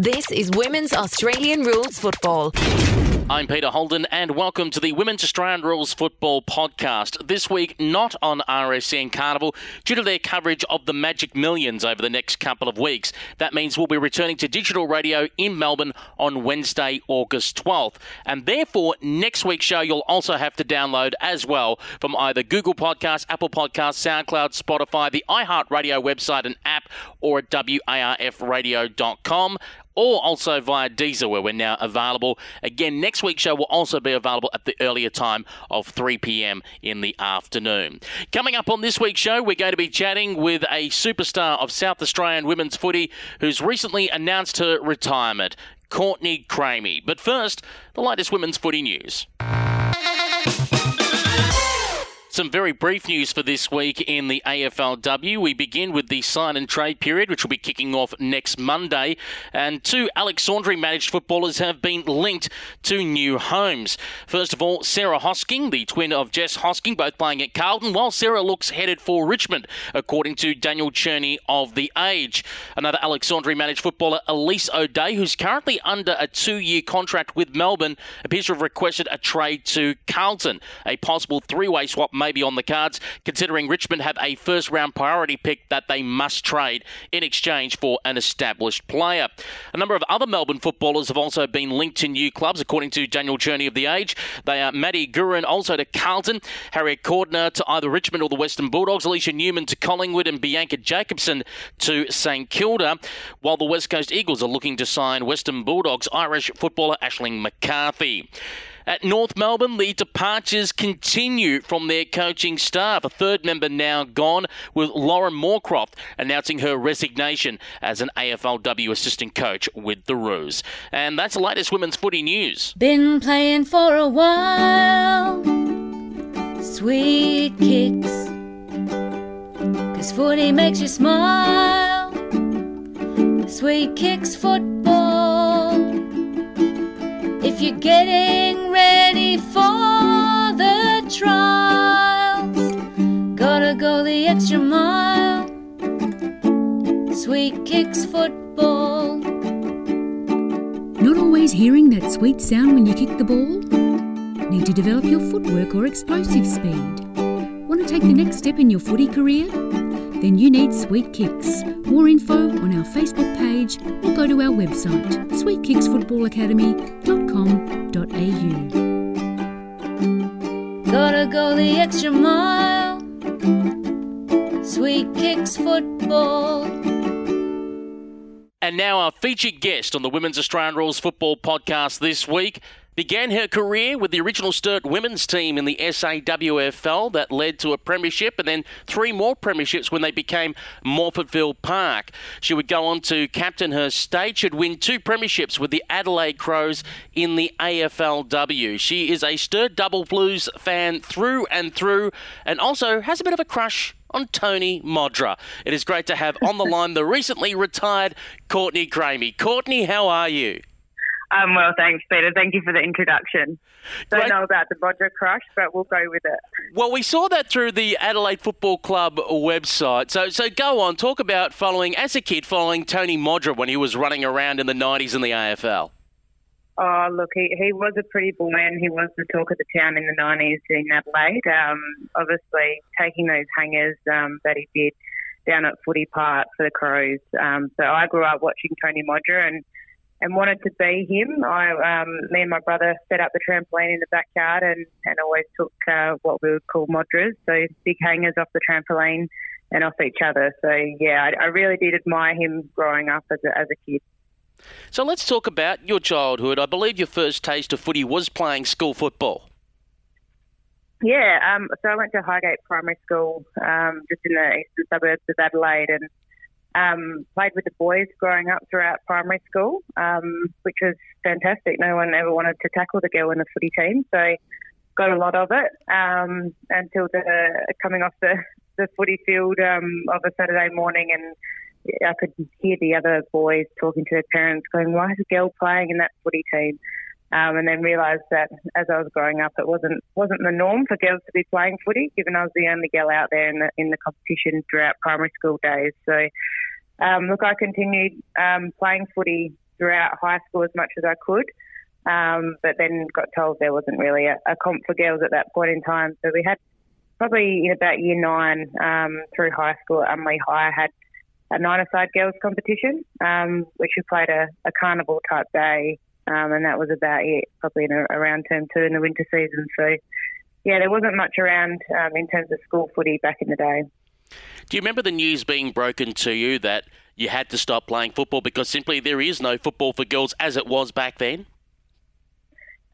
This is Women's Australian Rules Football. I'm Peter Holden, and welcome to the Women's Australian Rules Football podcast. This week, not on RSN Carnival due to their coverage of the Magic Millions over the next couple of weeks. That means we'll be returning to digital radio in Melbourne on Wednesday, August 12th. And therefore, next week's show you'll also have to download as well from either Google Podcasts, Apple Podcasts, SoundCloud, Spotify, the iHeartRadio website and app, or at WARFradio.com or also via Deezer, where we're now available. Again, next week's show will also be available at the earlier time of 3 p.m. in the afternoon. Coming up on this week's show, we're going to be chatting with a superstar of South Australian women's footy who's recently announced her retirement. Courtney Cramey. But first, the latest women's footy news. Some very brief news for this week in the AFLW. We begin with the sign and trade period, which will be kicking off next Monday. And two Alex Saundry managed footballers have been linked to new homes. First of all, Sarah Hosking, the twin of Jess Hosking, both playing at Carlton, while Sarah looks headed for Richmond, according to Daniel Cherny of The Age. Another Alex Saundry managed footballer, Elise O'Dea, who's currently under a two year contract with Melbourne, appears to have requested a trade to Carlton. A possible three way swap may be on the cards, considering Richmond have a first round priority pick that they must trade in exchange for an established player. A number of other Melbourne footballers have also been linked to new clubs, according to Daniel Cherny of The Age. They are Maddie Guerin also to Carlton, Harriet Cordner to either Richmond or the Western Bulldogs, Alicia Newman to Collingwood, and Bianca Jakobsson to St Kilda, while the West Coast Eagles are looking to sign Western Bulldogs Irish footballer Aisling McCarthy. At North Melbourne, the departures continue from their coaching staff. A third member now gone, with Lauren Moorcroft announcing her resignation as an AFLW assistant coach with the Roos. And that's the latest women's footy news. Been playing for a while. Sweet kicks. Cause footy makes you smile. Sweet kicks football. If you're getting ready for the trials, gotta go the extra mile. Sweet kicks football. Not always hearing that sweet sound when you kick the ball? Need to develop your footwork or explosive speed? Want to take the next step in your footy career? Then you need Sweet Kicks. More info on our Facebook page or go to our website sweetkicksfootballacademy.com.au. Gotta go the extra mile. Sweet kicks football. And now our featured guest on the Women's Australian Rules Football podcast this week began her career with the original Sturt women's team in the SAWFL that led to a premiership and then three more premierships when they became Morphettville Park. She would go on to captain her state. She'd win two premierships with the Adelaide Crows in the AFLW. She is a Sturt Double Blues fan through and through and also has a bit of a crush on Tony Modra. It is great to have on the line the recently retired Courtney Cramey. Courtney, how are you? Um, well, thanks, Peter. Thank you for the introduction. Don't Great. know about the Bodger crush, but we'll go with it. Well, we saw that through the Adelaide Football Club website. So, so go on, talk about following as a kid, following Tony Modra when he was running around in the '90s in the AFL. Oh, look, he, he was a pretty bull man. He was the talk of the town in the 90s in Adelaide. Um, obviously, taking those hangers um, that he did down at Footy Park for the Crows. Um, so I grew up watching Tony Modra and, and wanted to be him. I, um, me and my brother set up the trampoline in the backyard and, and always took uh, what we would call Modras, so big hangers off the trampoline and off each other. So, yeah, I, I really did admire him growing up as a, as a kid. So let's talk about your childhood. I believe your first taste of footy was playing school football. Yeah, um, so I went to Highgate Primary School, um, just in the eastern suburbs of Adelaide, and um, played with the boys growing up throughout primary school, um, which was fantastic. No one ever wanted to tackle the girl in the footy team, so got a lot of it um, until the coming off the, the footy field um, of a Saturday morning, and I could hear the other boys talking to their parents, going, "Why is a girl playing in that footy team?" Um, and then realised that as I was growing up, it wasn't wasn't the norm for girls to be playing footy, given I was the only girl out there in the in the competition throughout primary school days. So, um, look, I continued um, playing footy throughout high school as much as I could. Um, but then got told there wasn't really a, a comp for girls at that point in time. So we had probably in about year nine um, through high school at Unley High had a nine-a-side girls competition, um, which we played a, a carnival type day, um, and that was about it, probably in a, around term two in the winter season. So, yeah, there wasn't much around um, in terms of school footy back in the day. Do you remember the news being broken to you that you had to stop playing football because simply there is no football for girls as it was back then?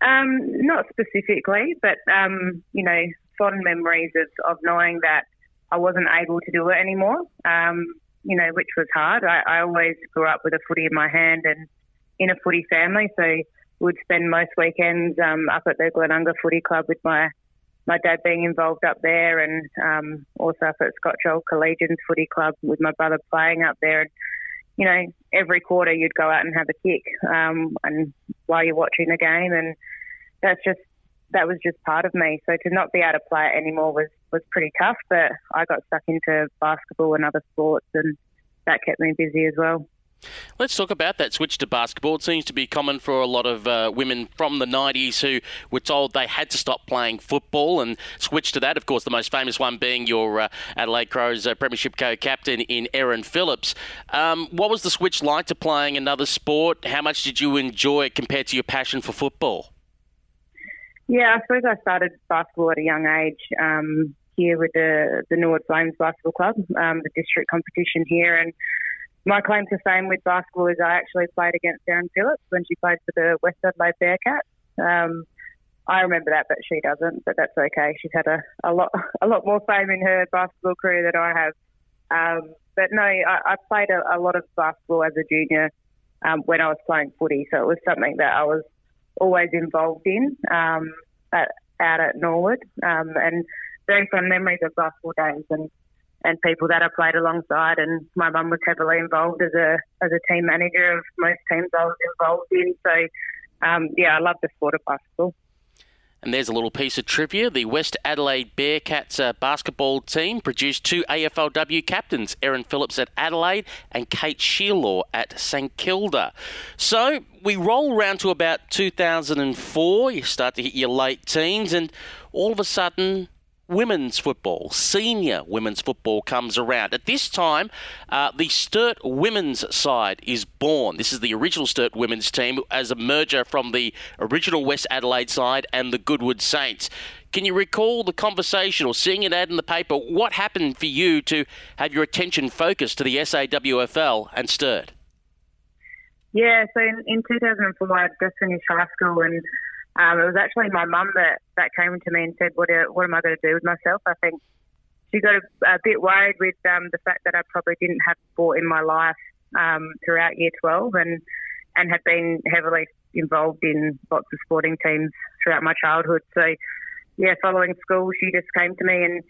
Um, not specifically, but um, you know, fond memories of, of knowing that I wasn't able to do it anymore. Um, you know, which was hard. I, I always grew up with a footy in my hand and in a footy family, so would spend most weekends um, up at the Glenunga Footy Club with my my dad being involved up there, and um, also up at Scotch Collegians Footy Club with my brother playing up there. And you know, every quarter you'd go out and have a kick, um, and while you're watching the game, and that's just that was just part of me. So to not be able to play it anymore was was pretty tough. But I got stuck into basketball and other sports, and that kept me busy as well. Let's talk about that switch to basketball. It seems to be common for a lot of uh, women from the 90s who were told they had to stop playing football and switch to that. Of course, the most famous one being your uh, Adelaide Crows uh, Premiership co captain in Erin Phillips. Um, what was the switch like to playing another sport? How much did you enjoy it compared to your passion for football? Yeah, I suppose I started basketball at a young age um, here with the the Norwood Flames Basketball Club, um, the district competition here, and my claim to fame with basketball is I actually played against Erin Phillips when she played for the West Adelaide Bearcats. Um, I remember that, but she doesn't. But that's okay. She's had a, a lot a lot more fame in her basketball career than I have. Um, but no, I, I played a, a, lot of basketball as a junior um, when I was playing footy, so it was something that I was always involved in um, at, out at Norwood, um, and very fond memories of basketball days and and people that I played alongside. And my mum was heavily involved as a as a team manager of most teams I was involved in. So um, yeah, I love the sport of basketball. And there's a little piece of trivia. The West Adelaide Bearcats uh, basketball team produced two AFLW captains, Erin Phillips at Adelaide and Kate Shierlaw at St Kilda. So we roll around to about 2004. You start to hit your late teens, and all of a sudden, women's football, senior women's football comes around. At this time, uh, the Sturt women's side is born. This is the original Sturt women's team as a merger from the original West Adelaide side and the Goodwood Saints. Can you recall the conversation or seeing an ad in the paper? What happened for you to have your attention focused to the SAWFL and Sturt? Yeah, so in, in 2004, I just finished high school and um, it was actually my mum that, that came to me and said, "What are, what am I going to do with myself?" I think she got a, a bit worried with um, the fact that I probably didn't have sport in my life um, throughout Year 12 and and had been heavily involved in lots of sporting teams throughout my childhood. So yeah, following school, she just came to me and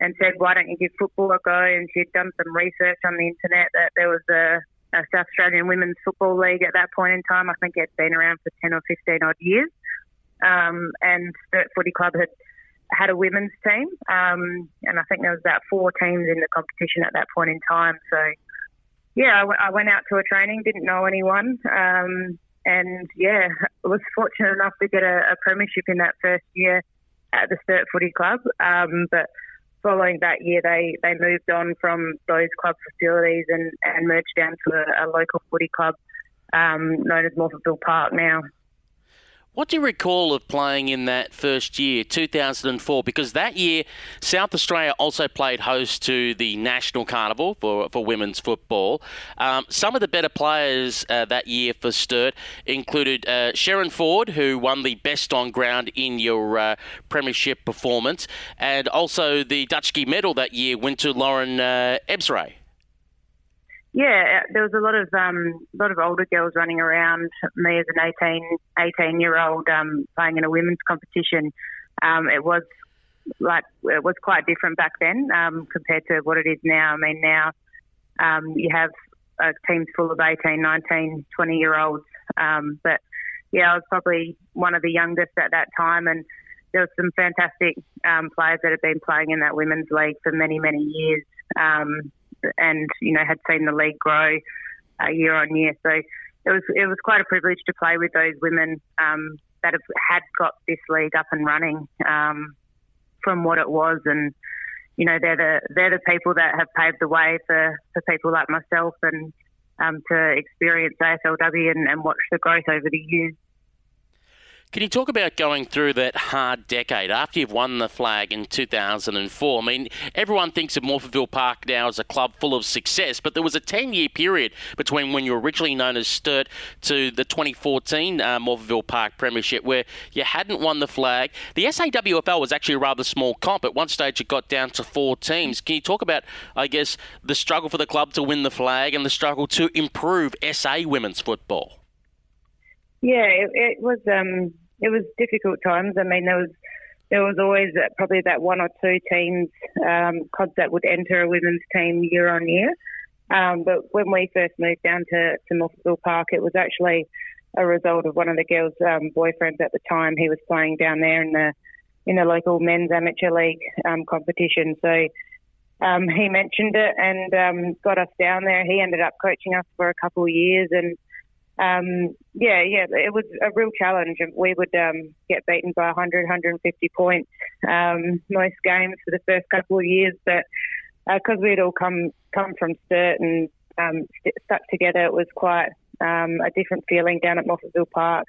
and said, "Why don't you give football a go?" And she'd done some research on the internet that there was a, a South Australian Women's Football League at that point in time. I think it'd been around for ten or fifteen odd years um, and Sturt Footy Club had had a women's team, um, and I think there was about four teams in the competition at that point in time. So, yeah, I, w- I went out to a training, didn't know anyone, um, and yeah, was fortunate enough to get a, a, premiership in that first year at the Sturt Footy Club. Um, but following that year, they, they moved on from those club facilities and, and merged down to a, a local footy club um, known as Morphettville Park now. What do you recall of playing in that first year, 2004? Because that year, South Australia also played host to the National Carnival for, for women's football. Um, some of the better players uh, that year for Sturt included uh, Sharon Ford, who won the best on ground in your uh, premiership performance, and also the Dutchke medal that year went to Lauren uh, Ebsray. Yeah, there was a lot of um, lot of older girls running around. Me as an 18, 18 year old um, playing in a women's competition. Um, it was like it was quite different back then um, compared to what it is now. I mean, now um, you have uh, teams full of 18, 19, 20 year olds. Um, but yeah, I was probably one of the youngest at that time, and there were some fantastic um, players that have been playing in that women's league for many, many years. Um, and you know had seen the league grow uh, year on year. So it was it was quite a privilege to play with those women um, that have had got this league up and running um, from what it was, and you know they're the they're the people that have paved the way for, for people like myself and um, to experience AFLW and, and watch the growth over the years. Can you talk about going through that hard decade after you've won the flag in 2004? I mean, everyone thinks of Morphettville Park now as a club full of success, but there was a 10 year period between when you were originally known as Sturt to the 2014 uh, Morphettville Park Premiership where you hadn't won the flag. The SAWFL was actually a rather small comp. At one stage, it got down to four teams. Can you talk about, I guess, the struggle for the club to win the flag and the struggle to improve SA women's football? Yeah, it, it was. Um it was difficult times. I mean, there was there was always probably that one or two teams um, that would enter a women's team year on year. Um, but when we first moved down to to Morphettville Park, it was actually a result of one of the girls' um, boyfriends at the time. He was playing down there in the in the local men's amateur league um, competition. So um, he mentioned it and um, got us down there. He ended up coaching us for a couple of years and um, yeah, yeah, it was a real challenge. We would um, get beaten by 100, 150 points um, most games for the first couple of years, but because uh, we'd all come come from Sturt and um, st- stuck together, it was quite um, a different feeling down at Morphettville Park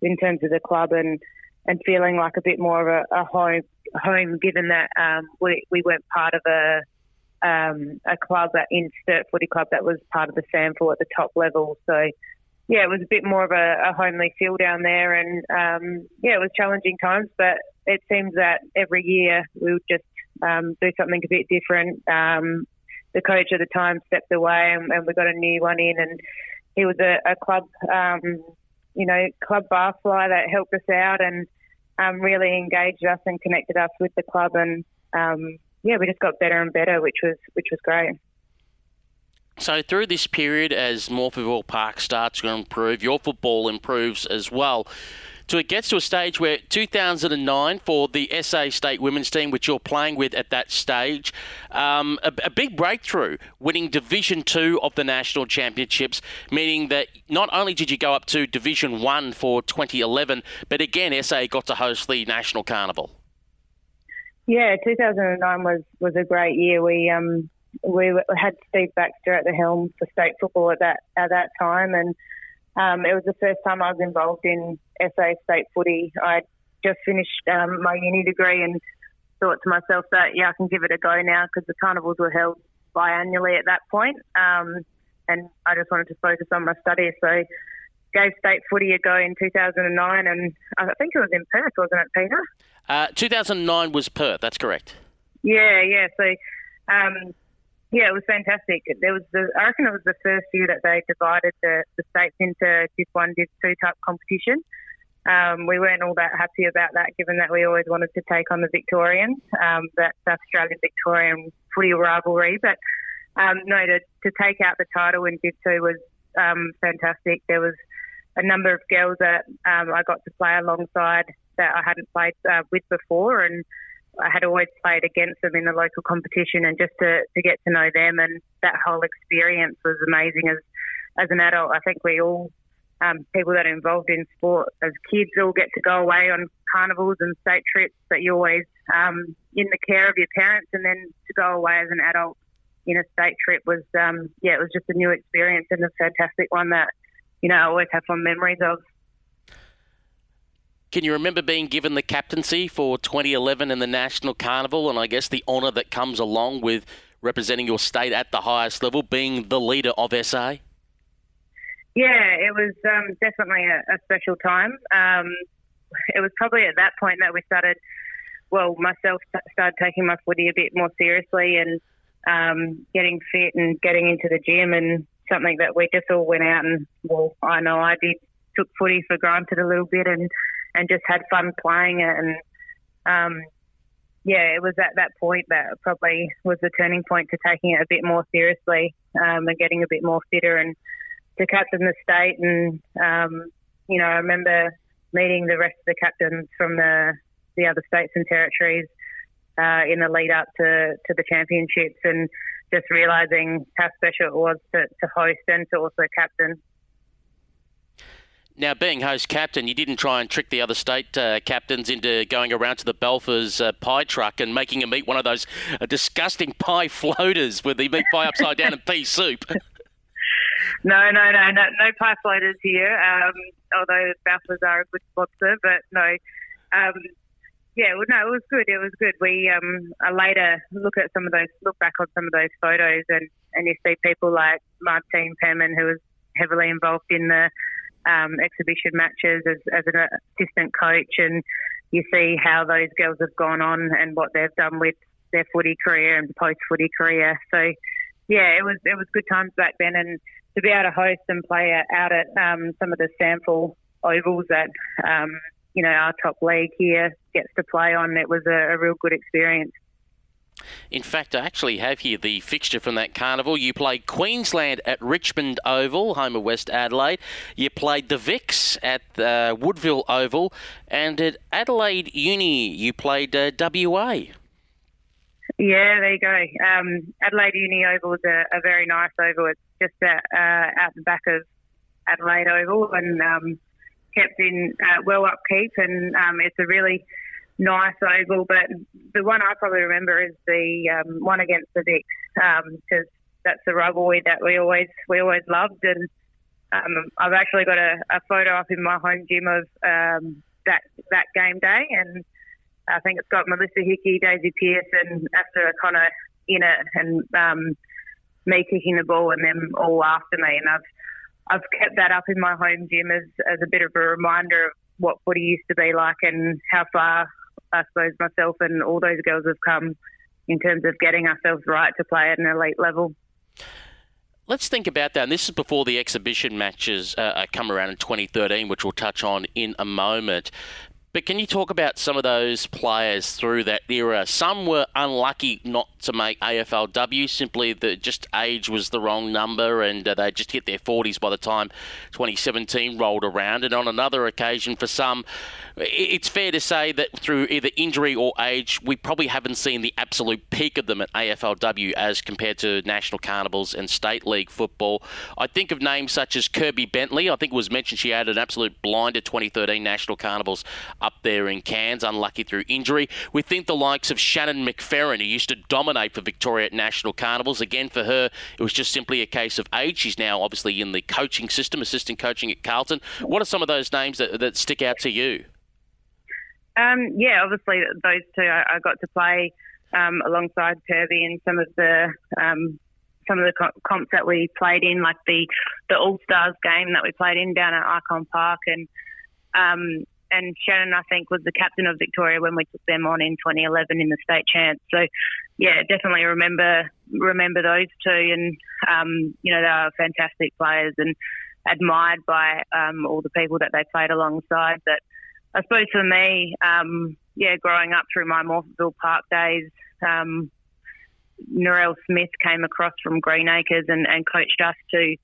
in terms of the club and and feeling like a bit more of a, a home home, given that um, we we weren't part of a a club in Sturt Footy Club that was part of the SANFL at the top level. So yeah, it was a bit more of a, a homely feel down there, and um, yeah, it was challenging times. But it seems that every year we would just um, do something a bit different. Um, the coach at the time stepped away, and, and, we got a new one in, and he was a, a club, um, you know, club barfly that helped us out and um, really engaged us and connected us with the club, and um, yeah, we just got better and better, which was which was great. So through this period, as Morphettville Park starts to improve, your football improves as well. So it gets to a stage where 2009 for the SA State women's team, which you're playing with at that stage, um, a, a, big breakthrough, winning Division Two of the national championships, meaning that not only did you go up to Division One for 2011, but again SA got to host the national carnival. Yeah, 2009 was was a great year. We um, we had Steve Baxter at the helm for state football at that at that time, and um, it was the first time I was involved in SA state footy. I just finished um, my uni degree and thought to myself that yeah, I can give it a go now because the carnivals were held biannually at that point, um, and I just wanted to focus on my studies. So gave state footy a go in 2009, and I think it was in Perth, wasn't it, Peter? Uh, 2009 was Perth. That's correct. Yeah, yeah. So um, yeah, it was fantastic. There was the, I reckon it was the first year that they divided the, the states into Div 1, Div 2 type competition. Um, we weren't all that happy about that, given that we always wanted to take on the Victorians, um, that South Australian Victorian footy rivalry. But um, no, to, to take out the title in Div 2 was um, fantastic. There was a number of girls that um, I got to play alongside that I hadn't played uh, with before, and I had always played against them in the local competition, and just to, to get to know them and that whole experience was amazing. As as an adult, I think we all um, people that are involved in sport as kids all get to go away on carnivals and state trips, but you're always um, in the care of your parents, and then to go away as an adult in a state trip was um, yeah, it was just a new experience and a fantastic one that you know I always have fond memories of. Can you remember being given the captaincy for 2011 in the National Carnival and I guess the honour that comes along with representing your state at the highest level, being the leader of SA? Yeah, it was um, definitely a, a, special time. Um, it was probably at that point that we started, well, myself started taking my footy a bit more seriously and um, getting fit and getting into the gym and something that we just all went out and, well, I know I did, took footy for granted a little bit and and just had fun playing it. And um, yeah, it was at that point that probably was the turning point to taking it a bit more seriously um, and getting a bit more fitter and to captain the state. And um, you know, I remember meeting the rest of the captains from the the other states and territories uh, in the lead up to, to the championships and just realizing how special it was to, to host and to also captain. Now, being host captain, you didn't try and trick the other state uh, captains into going around to the Balfours uh, pie truck and making them eat one of those uh, disgusting pie floaters with the meat pie upside down and pea soup. No, no, no, no, no pie floaters here. Um, although Balfours are a good sponsor, but no. Um, yeah, well, no, it was good. It was good. We um, I later look at some of those, look back on some of those photos, and and you see people like Martine Perman, who was heavily involved in the um, exhibition matches as, as an assistant coach, and you see how those girls have gone on and what they've done with their footy career and post footy career. So, yeah, it was it was good times back then, and to be able to host and play out at um, some of the SANFL ovals that um, you know our top league here gets to play on, it was a, a real good experience. In fact, I actually have here the fixture from that carnival. You played Queensland at Richmond Oval, home of West Adelaide. You played the Vics at uh, Woodville Oval, and at Adelaide Uni, you played uh, WA. Yeah, there you go. Um, Adelaide Uni Oval is a, a, very nice oval. It's just at, uh, out the back of Adelaide Oval and um, kept in uh, well upkeep, and um, it's a really nice oval. But the one I probably remember is the um, one against the Vics because um, that's the rivalry that we always we always loved, and um, I've actually got a, a, photo up in my home gym of um, that that game day and I think it's got Melissa Hickey, Daisy Pearce, and Aasta O'Connor in it, and me kicking the ball, and them all after me. And I've I've kept that up in my home gym as as a bit of a reminder of what footy used to be like, and how far I suppose myself and all those girls have come in terms of getting ourselves right to play at an elite level. Let's think about that. And this is before the exhibition matches uh, come around in 2013, which we'll touch on in a moment. But can you talk about some of those players through that era? Some were unlucky not to make AFLW, simply that just age was the wrong number and uh, they just hit their 40s by the time 2017 rolled around. And on another occasion, for some, it's fair to say that through either injury or age, we probably haven't seen the absolute peak of them at AFLW as compared to national carnivals and state league football. I think of names such as Kirby Bentley. I think it was mentioned she had an absolute blinder 2013 national carnivals up there in Cairns, unlucky through injury. We think the likes of Shannon McFerran, who used to dominate for Victoria at national carnivals. Again, for her, it was just simply a case of age. She's now obviously in the coaching system, assistant coaching at Carlton. What are some of those names that, that stick out to you? Um, yeah, obviously those two I, I got to play um, alongside Kirby in some of the um, some of the comps that we played in, like the the All Stars game that we played in down at Icon Park, and um, and Shannon I think was the captain of Victoria when we took them on in 2011 in the state champs. So yeah, definitely remember remember those two, and um, you know they are fantastic players and admired by um, all the people that they played alongside. But I suppose for me, um, yeah, growing up through my Morphettville Park days, um, Narelle Smith came across from Greenacres and, and coached us to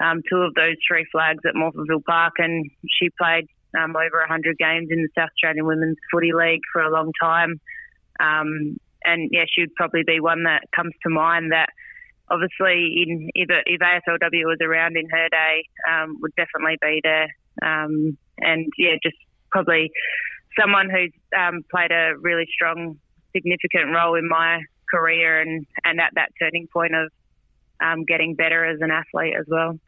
um, two of those three flags at Morphettville Park, and she played um, over 100 games in the South Australian Women's Footy League for a long time. Um, and yeah, she'd probably be one that comes to mind that obviously in if, if AFLW was around in her day, um, would definitely be there. Um, and yeah, just probably someone who's um, played a really strong, significant role in my career and, and at that turning point of um, getting better as an athlete as well.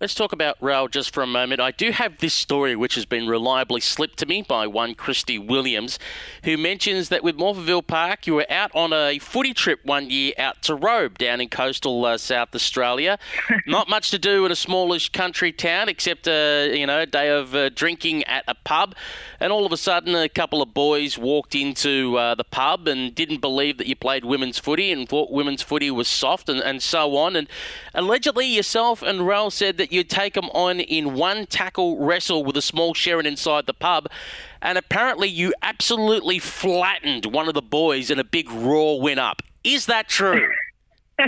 Let's talk about Rail just for a moment. I do have this story which has been reliably slipped to me by one Christy Williams, who mentions that with Morphettville Park, you were out on a footy trip one year out to Robe down in coastal uh, South Australia. Not much to do in a smallish country town except uh, you know a day of uh, drinking at a pub, and all of a sudden a couple of boys walked into uh, the pub and didn't believe that you played women's footy and thought women's footy was soft and, and so on. And allegedly yourself and Rail said that you'd take them on in one tackle wrestle with a small Sherrin inside the pub. And apparently, you absolutely flattened one of the boys and a big raw win up. Is that true? uh,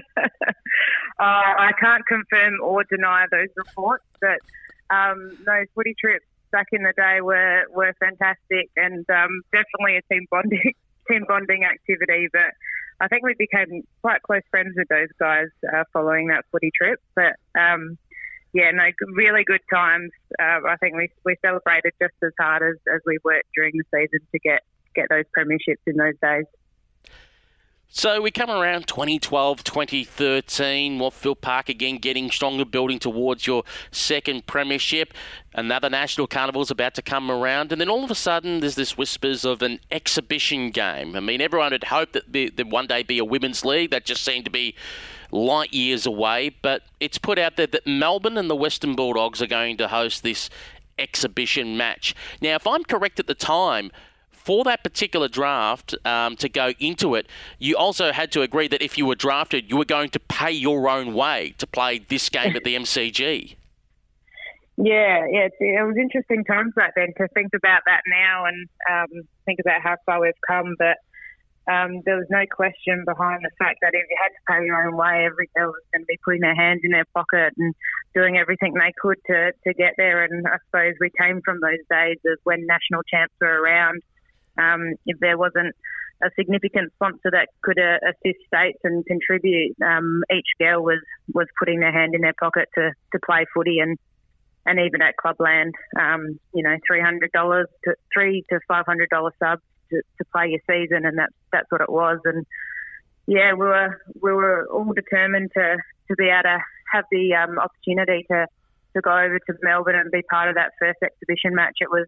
I can't confirm or deny those reports, but um, those footy trips back in the day were, were fantastic and um, definitely a team bonding team bonding activity. But I think we became quite close friends with those guys uh, following that footy trip. But um, yeah, no, really good times. Uh, I think we we celebrated just as hard as, as we worked during the season to get get those premierships in those days. So we come around 2012, 2013. Phil Park again getting stronger, building towards your second premiership. Another national carnival is about to come around, and then all of a sudden there's this whispers of an exhibition game. I mean, everyone had hoped that there one day be a women's league. That just seemed to be light years away. But it's put out there that Melbourne and the Western Bulldogs are going to host this exhibition match. Now, if I'm correct at the time for that particular draft um, to go into it, you also had to agree that if you were drafted, you were going to pay your own way to play this game at the MCG. Yeah, yeah, it was interesting times back then to think about that now and um, think about how far we've come. But um, there was no question behind the fact that if you had to pay your own way, every girl was going to be putting their hands in their pocket and doing everything they could to, to get there. And I suppose we came from those days of when national champs were around um, if there wasn't a significant sponsor that could uh, assist states and contribute, um, each girl was, was putting their hand in their pocket to, to play footy and and even at Clubland, um, you know, three hundred dollars to three to five hundred dollar subs to, to play your season, and that's that's what it was. And yeah, we were we were all determined to to be able to have the um, opportunity to to go over to Melbourne and be part of that first exhibition match. It was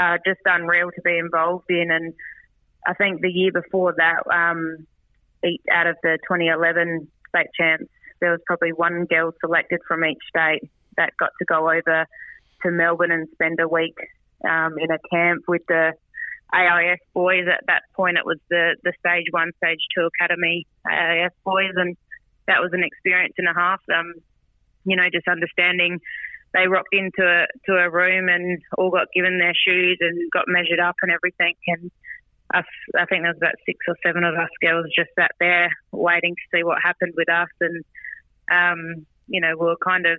uh, just unreal to be involved in. And I think the year before that, um, out of the 2011 state champs, there was probably one girl selected from each state that got to go over to Melbourne and spend a week um, in a camp with the AIS boys. At that point, it was the, the stage one, stage two academy AIS boys, and that was an experience and a half. Um, you know, just understanding they rocked into a to a room and all got given their shoes and got measured up and everything. And us, I think there was about six or seven of us girls just sat there waiting to see what happened with us. And um, you know, we were kind of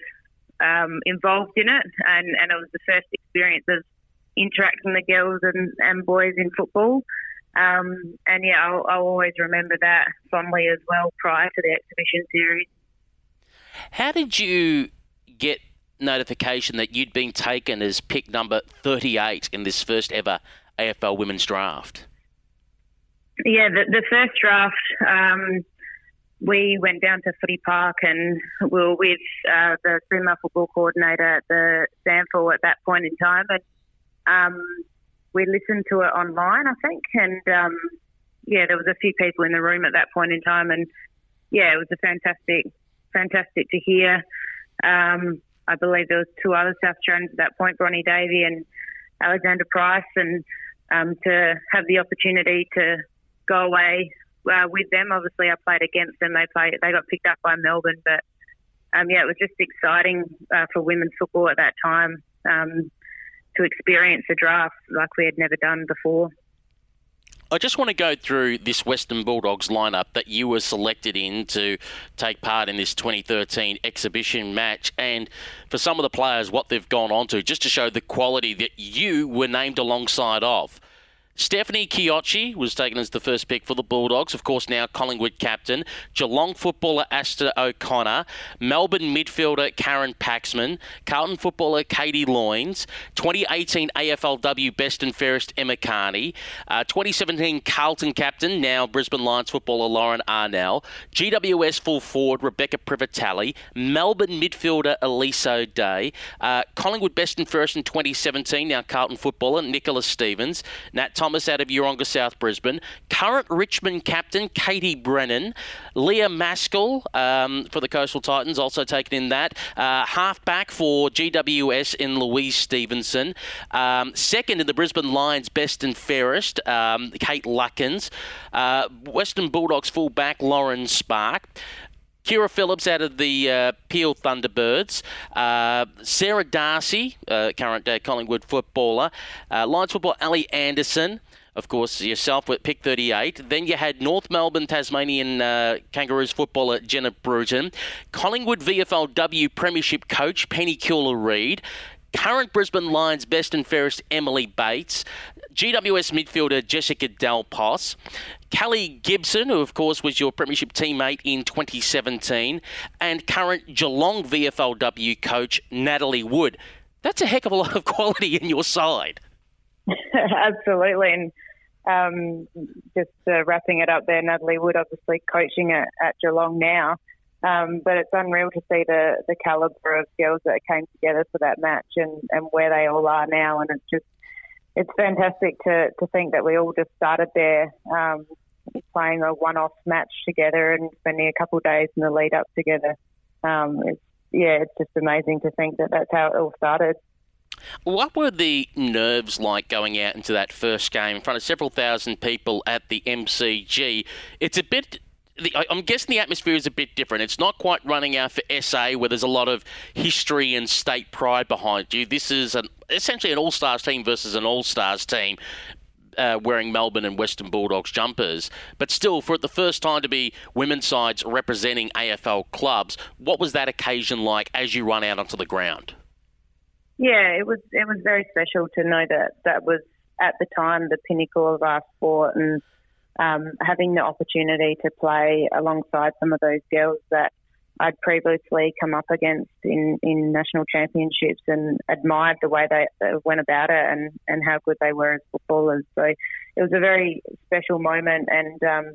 um, involved in it, and, and it was the first experience of interacting the girls and, and boys in football. Um, and yeah, I'll, I'll always remember that fondly as well prior to the exhibition series. How did you get notification that you'd been taken as pick number 38 in this first ever AFL women's draft? Yeah, the, the first draft, um, we went down to Footy Park and we were with uh, the female football coordinator at the SANFL at that point in time. And um, we listened to it online, I think. And um, yeah, there was a few people in the room at that point in time. And yeah, it was a fantastic, fantastic to hear. Um, I believe there was two other South Australians at that point, Bronny Davey and Alexander Price, and um, to have the opportunity to go away uh, with them. Obviously, I played against them. They played. They got picked up by Melbourne, but um, yeah, it was just exciting uh, for women's football at that time um, to experience a draft like we had never done before. I just want to go through this Western Bulldogs lineup that you were selected in to take part in this 2013 exhibition match, and for some of the players, what they've gone on to, just to show the quality that you were named alongside of. Stephanie Chiocci was taken as the first pick for the Bulldogs, of course, now Collingwood captain. Geelong footballer Aasta O'Connor, Melbourne midfielder Karen Paxman, Carlton footballer Katie Loynes, 2018 AFLW best and fairest Emma Kearney, uh, 2017 Carlton captain, now Brisbane Lions footballer Lauren Arnell, GWS full forward Rebecca Privitelli, Melbourne midfielder Elise O'Dea, uh, Collingwood best and fairest in 2017, now Carlton footballer Nicholas Stevens, Nat Thomas Thomas out of Yeronga South Brisbane. Current Richmond captain Katie Brennan. Leah Maskell um, for the Coastal Titans, also taken in that. Uh, halfback for GWS in Louise Stevenson. Um, second in the Brisbane Lions best and fairest, um, Kate Lutkins. Uh, Western Bulldogs fullback Lauren Spark. Kira Phillips out of the uh, Peel Thunderbirds. Uh, Sarah D'Arcy, uh, current uh, Collingwood footballer. Uh, Lions football Ali Anderson. Of course, yourself with pick 38. Then you had North Melbourne Tasmanian uh, Kangaroos footballer Jenna Bruton. Collingwood VFLW Premiership coach Penny Cula-Reid. Current Brisbane Lions best and fairest Emily Bates, GWS midfielder Jessica Delpos, Kellie Gibson, who of course was your premiership teammate in 2017, and current Geelong VFLW coach Natalie Wood. That's a heck of a lot of quality in your side. Absolutely, and um, just uh, wrapping it up there, Natalie Wood obviously coaching at, at Geelong now. Um, but it's unreal to see the, the calibre of girls that came together for that match and, and where they all are now. And it's just, it's fantastic to, to think that we all just started there um, playing a one off match together and spending a couple of days in the lead up together. Um, it's, yeah, it's just amazing to think that that's how it all started. What were the nerves like going out into that first game in front of several thousand people at the MCG? It's a bit the, I'm guessing the atmosphere is a bit different. It's not quite running out for SA, where there's a lot of history and state pride behind you. This is an, essentially an All Stars team versus an All Stars team. Uh, wearing Melbourne and Western Bulldogs jumpers, but still, for the first time to be women's sides representing AFL clubs, what was that occasion like as you run out onto the ground? Yeah, it was it was very special to know that that was at the time the pinnacle of our sport, and um, having the opportunity to play alongside some of those girls that I'd previously come up against in, in national championships and admired the way they, went about it and, and how good they were as footballers. So it was a very special moment and um,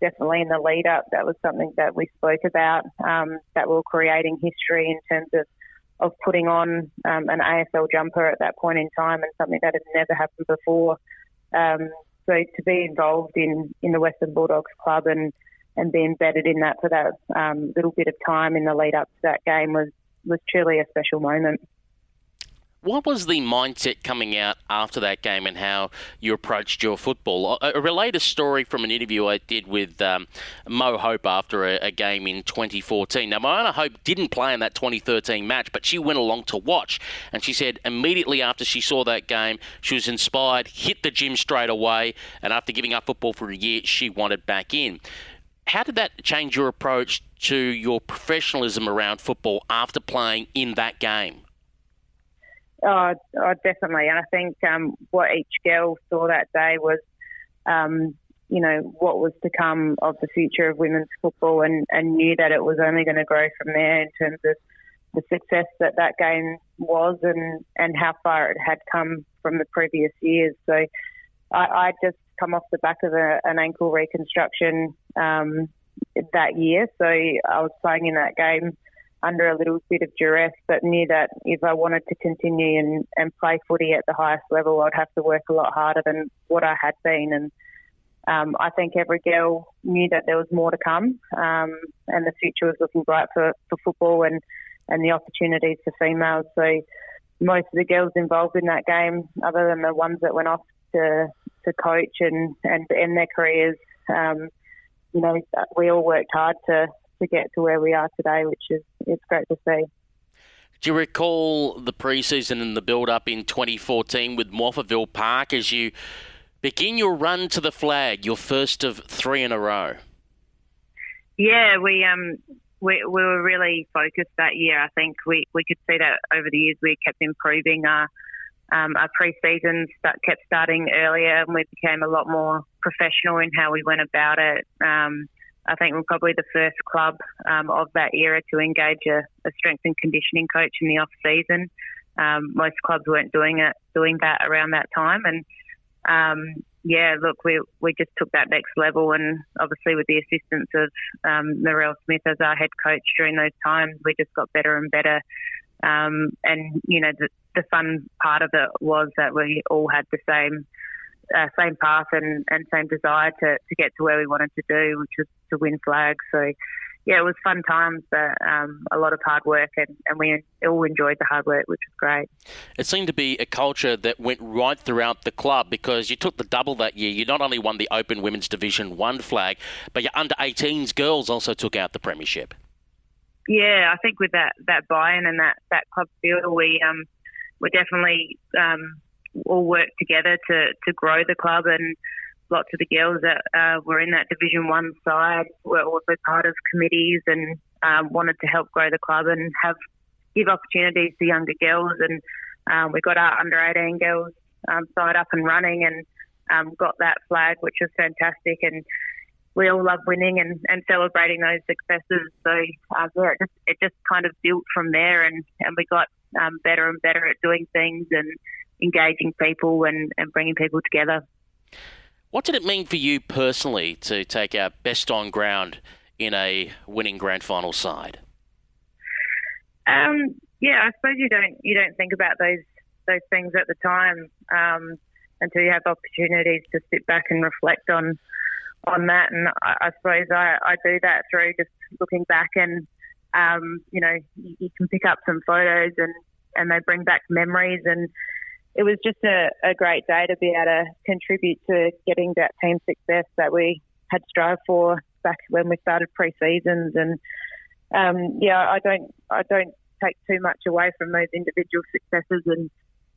definitely in the lead up, that was something that we spoke about, um, that we were creating history in terms of, of putting on um, an AFL jumper at that point in time and something that had never happened before. Um, so to be involved in, in the Western Bulldogs club and, and be embedded in that for that um, little bit of time in the lead up to that game was, was truly a special moment. What was the mindset coming out after that game and how you approached your football? I, relate a story from an interview I did with um, Mo Hope after a, a, game in 2014. Now, Moana Hope didn't play in that 2013 match, but she went along to watch. And she said immediately after she saw that game, she was inspired, hit the gym straight away, and after giving up football for a year, she wanted back in. How did that change your approach to your professionalism around football after playing in that game? Oh, oh, definitely. And I think um, what each girl saw that day was, um, you know, what was to come of the future of women's football and, and knew that it was only going to grow from there in terms of the success that that game was and, and how far it had come from the previous years. So I, I just come off the back of a, an ankle reconstruction um, that year. So I was playing in that game under a little bit of duress, but knew that if I wanted to continue and, and play footy at the highest level, I'd have to work a lot harder than what I had been. And um, I think every girl knew that there was more to come, um, and the future was looking bright for, for football and, and the opportunities for females. So most of the girls involved in that game, other than the ones that went off to to coach and and end their careers, um, you know, we all worked hard to to get to where we are today, which is it's great to see. Do you recall the preseason and the build up in 2014 with Morphettville Park as you begin your run to the flag, your first of three in a row? Yeah, we um we, we were really focused that year. I think we, we could see that over the years we kept improving our um, our pre-season start, kept starting earlier and we became a lot more professional in how we went about it. Um, I think we're probably the first club um, of that era to engage a, a, strength and conditioning coach in the off season. Um, most clubs weren't doing it, doing that around that time, and um, yeah, look, we we just took that next level, and obviously with the assistance of um, Narelle Smith as our head coach during those times, we just got better and better. Um, and you know, the, the fun part of it was that we all had the same uh, same path and, and same desire to, to get to where we wanted to do, which was to win flags. So, yeah, it was fun times, but um, a lot of hard work, and, and we all enjoyed the hard work, which was great. It seemed to be a culture that went right throughout the club because you took the double that year. You not only won the Open Women's Division 1 flag, but your under 18s girls also took out the Premiership. Yeah, I think with that, that buy in and that, that club feel, we, um, we're definitely um, all worked together to, to grow the club and lots of the girls that uh, were in that Division One side were also part of committees and um, wanted to help grow the club and have give opportunities to younger girls and um, we got our under 18 girls um, side up and running and um, got that flag, which was fantastic. And we all love winning and, and celebrating those successes. So uh, yeah, it just, it just kind of built from there, and, and we got um, better and better at doing things and engaging people and, and bringing people together. What did it mean for you personally to take our best on ground in a winning grand final side? Um, yeah, I suppose you don't you don't think about those those things at the time um, until you have opportunities to sit back and reflect on on that. And I, I suppose I, I do that through just looking back and um, you know you, you, can pick up some photos and and they bring back memories and it was just a, a great day to be able to contribute to getting that team success that we had strived for back when we started pre-seasons and um, yeah I don't I don't take too much away from those individual successes and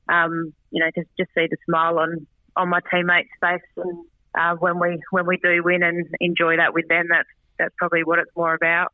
um, you know just just see the smile on on my teammates' face and uh, when we when we do win and enjoy that with them that's that's probably what it's more about.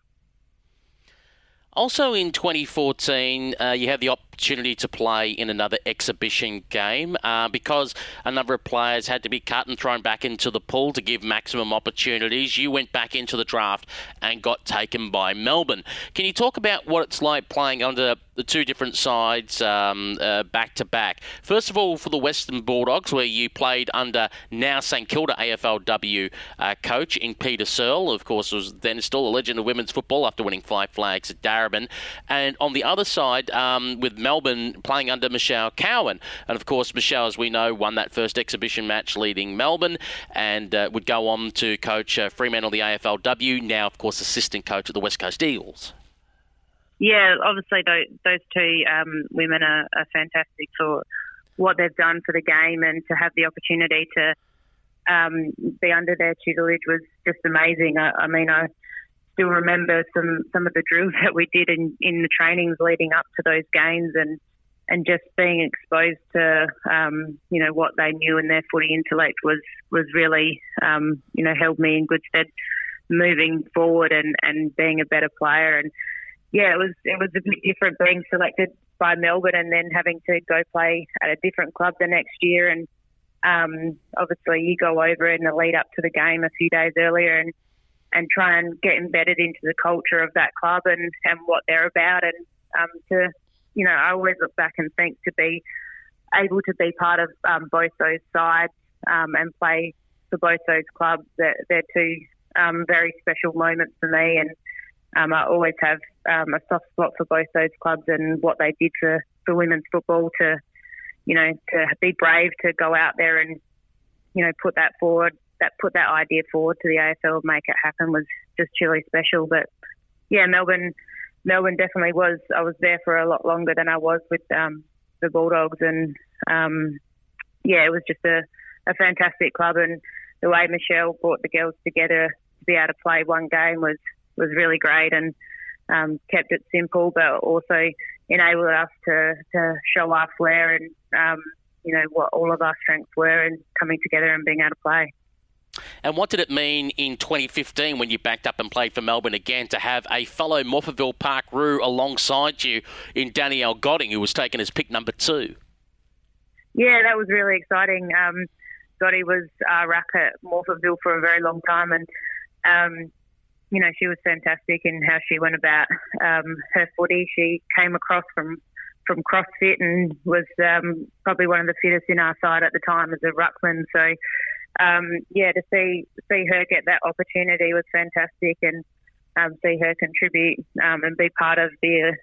Also in 2014, uh, you had the opportunity to play in another exhibition game uh, because a number of players had to be cut and thrown back into the pool to give maximum opportunities. You went back into the draft and got taken by Melbourne. Can you talk about what it's like playing under the two different sides um, uh, back to back? First of all, for the Western Bulldogs, where you played under now St Kilda AFLW uh, coach in Peta Searle, of course, was then still a legend of women's football after winning five flags at Darebin. And on the other side, um, with Melbourne playing under Michelle Cowan. And of course, Michelle, as we know, won that first exhibition match leading Melbourne and uh, would go on to coach uh, Fremantle the AFLW, now, of course, assistant coach at the West Coast Eagles. Yeah, obviously those, those two um, women are, are, fantastic for what they've done for the game, and to have the opportunity to um, be under their tutelage was just amazing. I, I, mean, I still remember some some of the drills that we did in, in the trainings leading up to those games, and and just being exposed to um, you know what they knew and their footy intellect was was really um, you know held me in good stead moving forward and, and being a better player and yeah, it was it was a bit different being selected by Melbourne and then having to go play at a different club the next year. And um, obviously, you go over in the lead up to the game a few days earlier and and try and get embedded into the culture of that club and, and what they're about. And um, to, you know, I always look back and think to be able to be part of um, both those sides um, and play for both those clubs, they're, they're two um, very special moments for me. And um, I always have um, a soft spot for both those clubs and what they did for, for women's football to, you know, to be brave to go out there and, you know, put that forward, that put that idea forward to the AFL, make it happen was just truly special. But yeah, Melbourne, Melbourne definitely was. I was there for a lot longer than I was with um, the Bulldogs, and um, yeah, it was just a, a fantastic club. And the way Michelle brought the girls together to be able to play one game was was really great and um, kept it simple, but also enabled us to, to show our flair and um, you know what all of our strengths were and coming together and being able to play. And what did it mean in 2015 when you backed up and played for Melbourne again to have a fellow Morphettville Park Roo alongside you in Danielle Godding, who was taken as pick number two? Yeah, that was really exciting. Um, Gotti was our ruck at Morphettville for a very long time, and um, you know, she was fantastic in how she went about um, her footy. She came across from from CrossFit and was um, probably one of the fittest in our side at the time as a ruckman. So, um, yeah, to see see her get that opportunity was fantastic, and um, see her contribute um, and be part of the,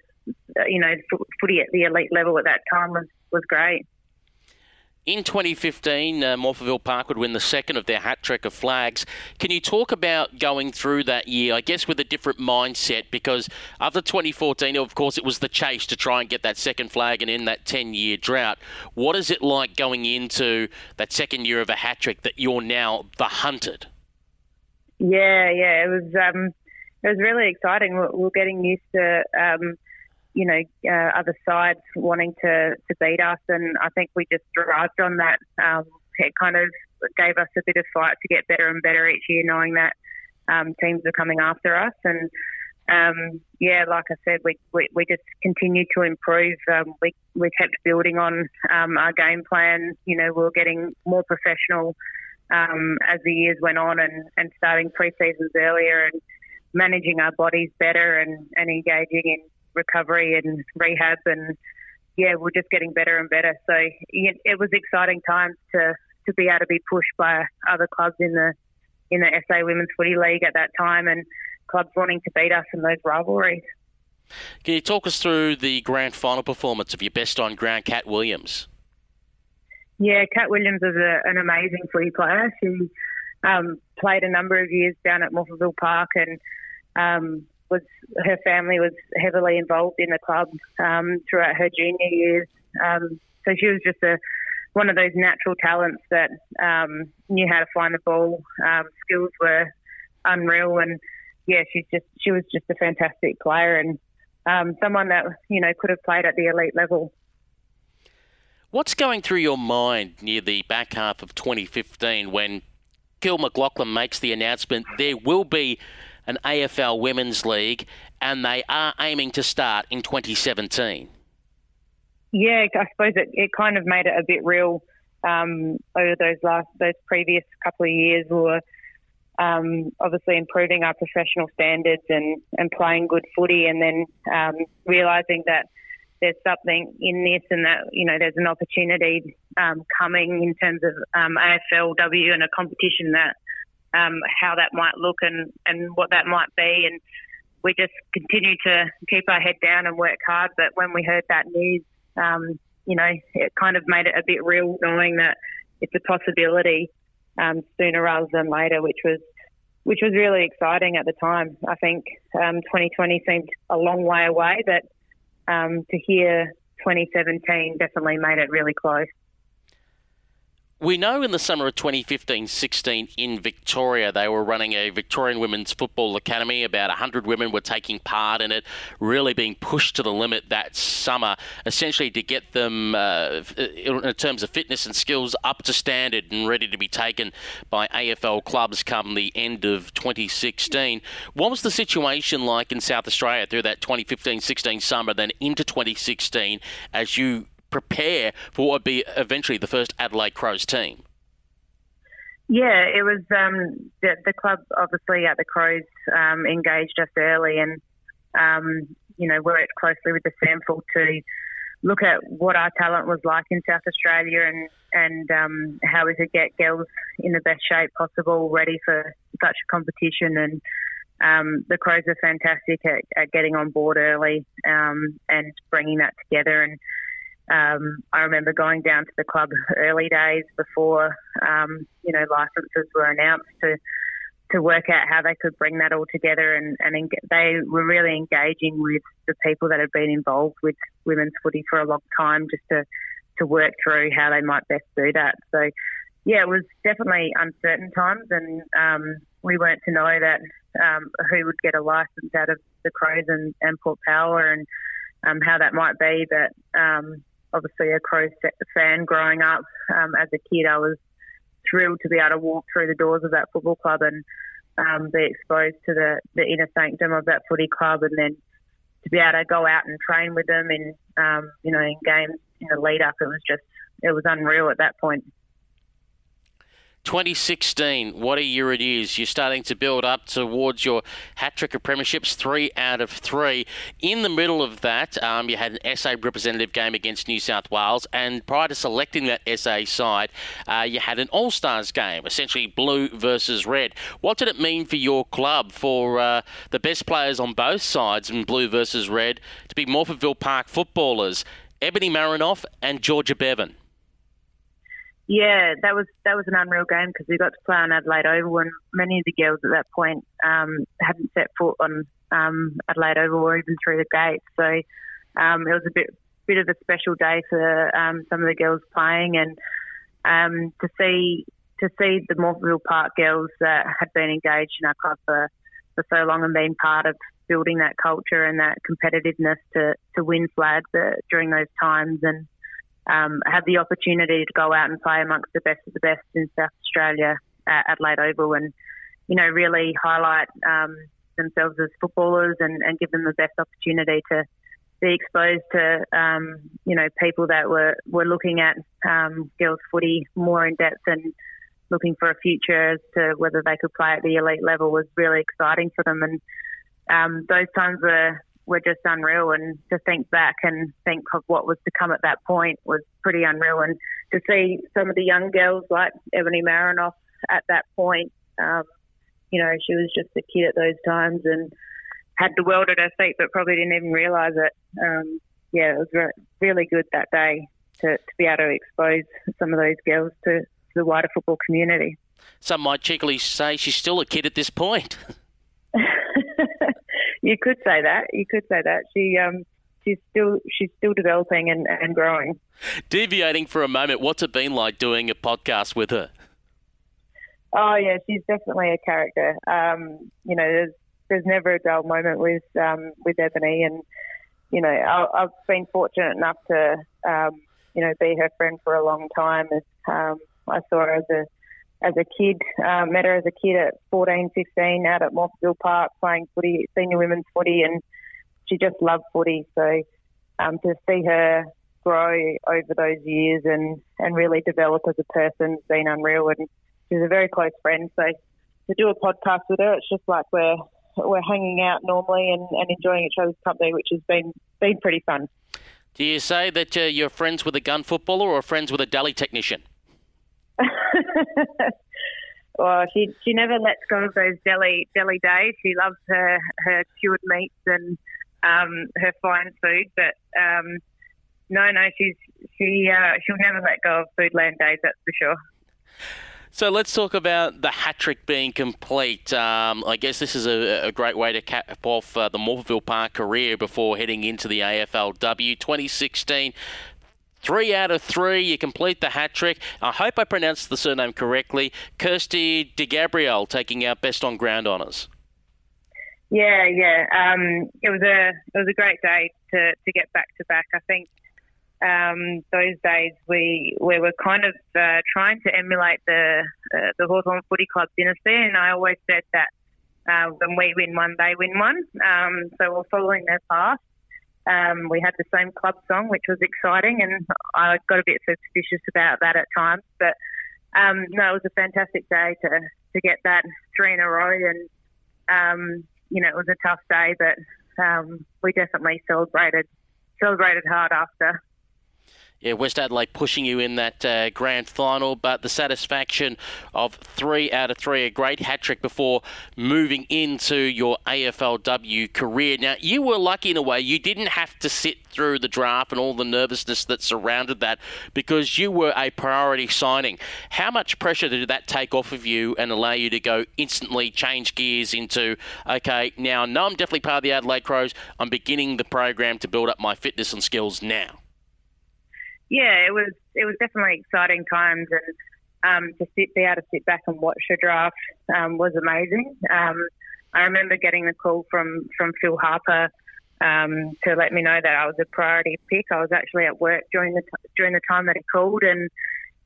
uh, you know, footy at the elite level at that time was was great. In 2015, uh, Morphettville Park would win the second of their hat trick of flags. Can you talk about going through that year, I guess, with a different mindset? Because after 2014, of course, it was the chase to try and get that second flag and in that 10 year drought. What is it like going into that second year of a hat trick that you're now the hunted? Yeah, yeah, it was. Um, it was really exciting. We're, we're getting used to um, you know, uh, other sides wanting to, to beat us. And I think we just thrived on that. Um, it kind of gave us a bit of fight to get better and better each year, knowing that um, teams are coming after us. And um, yeah, like I said, we, we, we just continued to improve. Um, we, we kept building on um, our game plan. You know, we were getting more professional um, as the years went on and, and starting pre-seasons earlier and managing our bodies better and, and engaging in recovery and rehab. And yeah, we're just getting better and better. So it, it was exciting times to, to be able to be pushed by other clubs in the in the SA Women's Footy League at that time and clubs wanting to beat us in those rivalries. Can you talk us through the grand final performance of your best on ground, Cat Williams? Yeah, Cat Williams is a, an amazing footy player. She um, played a number of years down at Morphettville Park and um, was her family was heavily involved in the club um, throughout her junior years. Um, so she was just a one of those natural talents that um, knew how to find the ball. Um, skills were unreal, and yeah, she's just she was just a fantastic player and um, someone that you know could have played at the elite level. What's going through your mind near the back half of 2015 when Gill McLachlan makes the announcement there will be an AFL Women's League and they are aiming to start in 2017? Yeah, I suppose it, it kind of made it a bit real um, over those last those previous couple of years. We were um, obviously improving our professional standards and, and playing good footy, and then um, realizing that there's something in this and that you know there's an opportunity um, coming in terms of um, AFLW and a competition that um, how that might look and, and what that might be. And we just continue to keep our head down and work hard. But when we heard that news um, you know it kind of made it a bit real knowing that it's a possibility um, sooner rather than later which was which was really exciting at the time. I think 2020 um, seemed a long way away but um, to hear 2017 definitely made it really close. We know in the summer of 2015 16 in Victoria, they were running a Victorian Women's Football Academy. About 100 women were taking part in it, really being pushed to the limit that summer, essentially to get them, uh, in terms of fitness and skills, up to standard and ready to be taken by AFL clubs come the end of 2016. What was the situation like in South Australia through that 2015 16 summer, then into 2016 as you prepare for what would be eventually the first Adelaide Crows team? Yeah, it was um, the, the, club obviously at the Crows um, engaged us early and um, you know worked closely with the SANFL to look at what our talent was like in South Australia and and um, how we could get girls in the best shape possible, ready for such a competition. And um, the Crows are fantastic at, at, getting on board early um, and bringing that together and um, I remember going down to the club early days before, um, you know, licenses were announced to to work out how they could bring that all together, and, and they were really engaging with the people that had been involved with women's footy for a long time, just to to work through how they might best do that. So, yeah, it was definitely uncertain times, and um, we weren't to know that um, who would get a license out of the Crows and, and Port Power, and um, how that might be, but um, obviously a Crows fan growing up. Um, as a kid, I was thrilled to be able to walk through the doors of that football club and um, be exposed to the, the inner sanctum of that footy club, and then to be able to go out and train with them in um, you know in games in the lead up. It was just it was unreal at that point. 2016, what a year it is. You're starting to build up towards your hat trick of premierships, three out of three. In the middle of that, um, you had an SA representative game against New South Wales, and prior to selecting that SA side, uh, you had an All Stars game, essentially blue versus red. What did it mean for your club, for uh, the best players on both sides in blue versus red, to be Morphettville Park footballers, Ebony Marinoff and Georgia Bevan? Yeah, that was that was an unreal game because we got to play on Adelaide Oval, and many of the girls at that point um, hadn't set foot on um, Adelaide Oval or even through the gates. So um, it was a bit bit of a special day for um, some of the girls playing, and um, to see to see the Morphettville Park girls that had been engaged in our club for, for so long and been part of building that culture and that competitiveness to to win flags uh, during those times and um, had the opportunity to go out and play amongst the best of the best in South Australia at Adelaide Oval and, you know, really highlight um, themselves as footballers and, and give them the best opportunity to be exposed to um, you know people that were were looking at um, girls footy more in depth and looking for a future as to whether they could play at the elite level was really exciting for them. And um, those times were were just unreal and to think back and think of what was to come at that point was pretty unreal. And to see some of the young girls like Ebony Marinoff at that point um, you know she was just a kid at those times and had the world at her feet but probably didn't even realise it. Um, yeah it was re- really good that day to, to be able to expose some of those girls to, to the wider football community. Some might cheekily say she's still a kid at this point you could say that. You could say that. She um, she's still she's still developing and, and growing. Deviating for a moment, what's it been like doing a podcast with her? Oh yeah, she's definitely a character. Um, you know, there's there's never a dull moment with um, with Ebony, and you know, I, have been fortunate enough to um, you know be her friend for a long time. Um, I saw her as a as a kid. Um, met her as a kid at 14, 15 out at Morphettville Park playing footy, senior women's footy, and she just loved footy. So um, to see her grow over those years and, and really develop as a person has been unreal. And she's a very close friend. So to do a podcast with her, it's just like we're we're hanging out normally and, and enjoying each other's company, which has been been pretty fun. Do you say that uh, you're friends with a gun footballer or friends with a deli technician? well, she she never lets go of those deli deli days. She loves her her cured meats and um, her fine food, but um, no, no, she's she uh, she'll never let go of Foodland days. That's for sure. So let's talk about the hat trick being complete. Um, I guess this is a, a, great way to cap off uh, the Morphettville Park career before heading into the AFLW 2016. Three out of three, you complete the hat trick. I hope I pronounced the surname correctly. Kirsty De Gabriel taking out best on ground honours. Yeah, yeah. Um, it was a it was a great day to, to get back to back. I think um, those days we we were kind of uh, trying to emulate the uh, the Hawthorn Footy Club dynasty, and I always said that uh, when we win one, they win one. Um, so we're following their path. Um, we had the same club song, which was exciting, and I got a bit suspicious about that at times. But um, no, it was a fantastic day to to get that three in a row, and um, you know it was a tough day, but um, we definitely celebrated celebrated hard after yeah, West Adelaide pushing you in that uh, grand final, but the satisfaction of three out of three, a great hat trick before moving into your AFLW career. Now, you were lucky in a way, you didn't have to sit through the draft and all the nervousness that surrounded that because you were a priority signing. How much pressure did that take off of you and allow you to go instantly change gears into, okay, now know I'm definitely part of the Adelaide Crows, I'm beginning the program to build up my fitness and skills now? Yeah, it was it was definitely exciting times, and um, to sit be able to sit back and watch the draft um, was amazing. Um, I remember getting the call from from Phil Harper um, to let me know that I was a priority pick. I was actually at work during the t- during the time that he called, and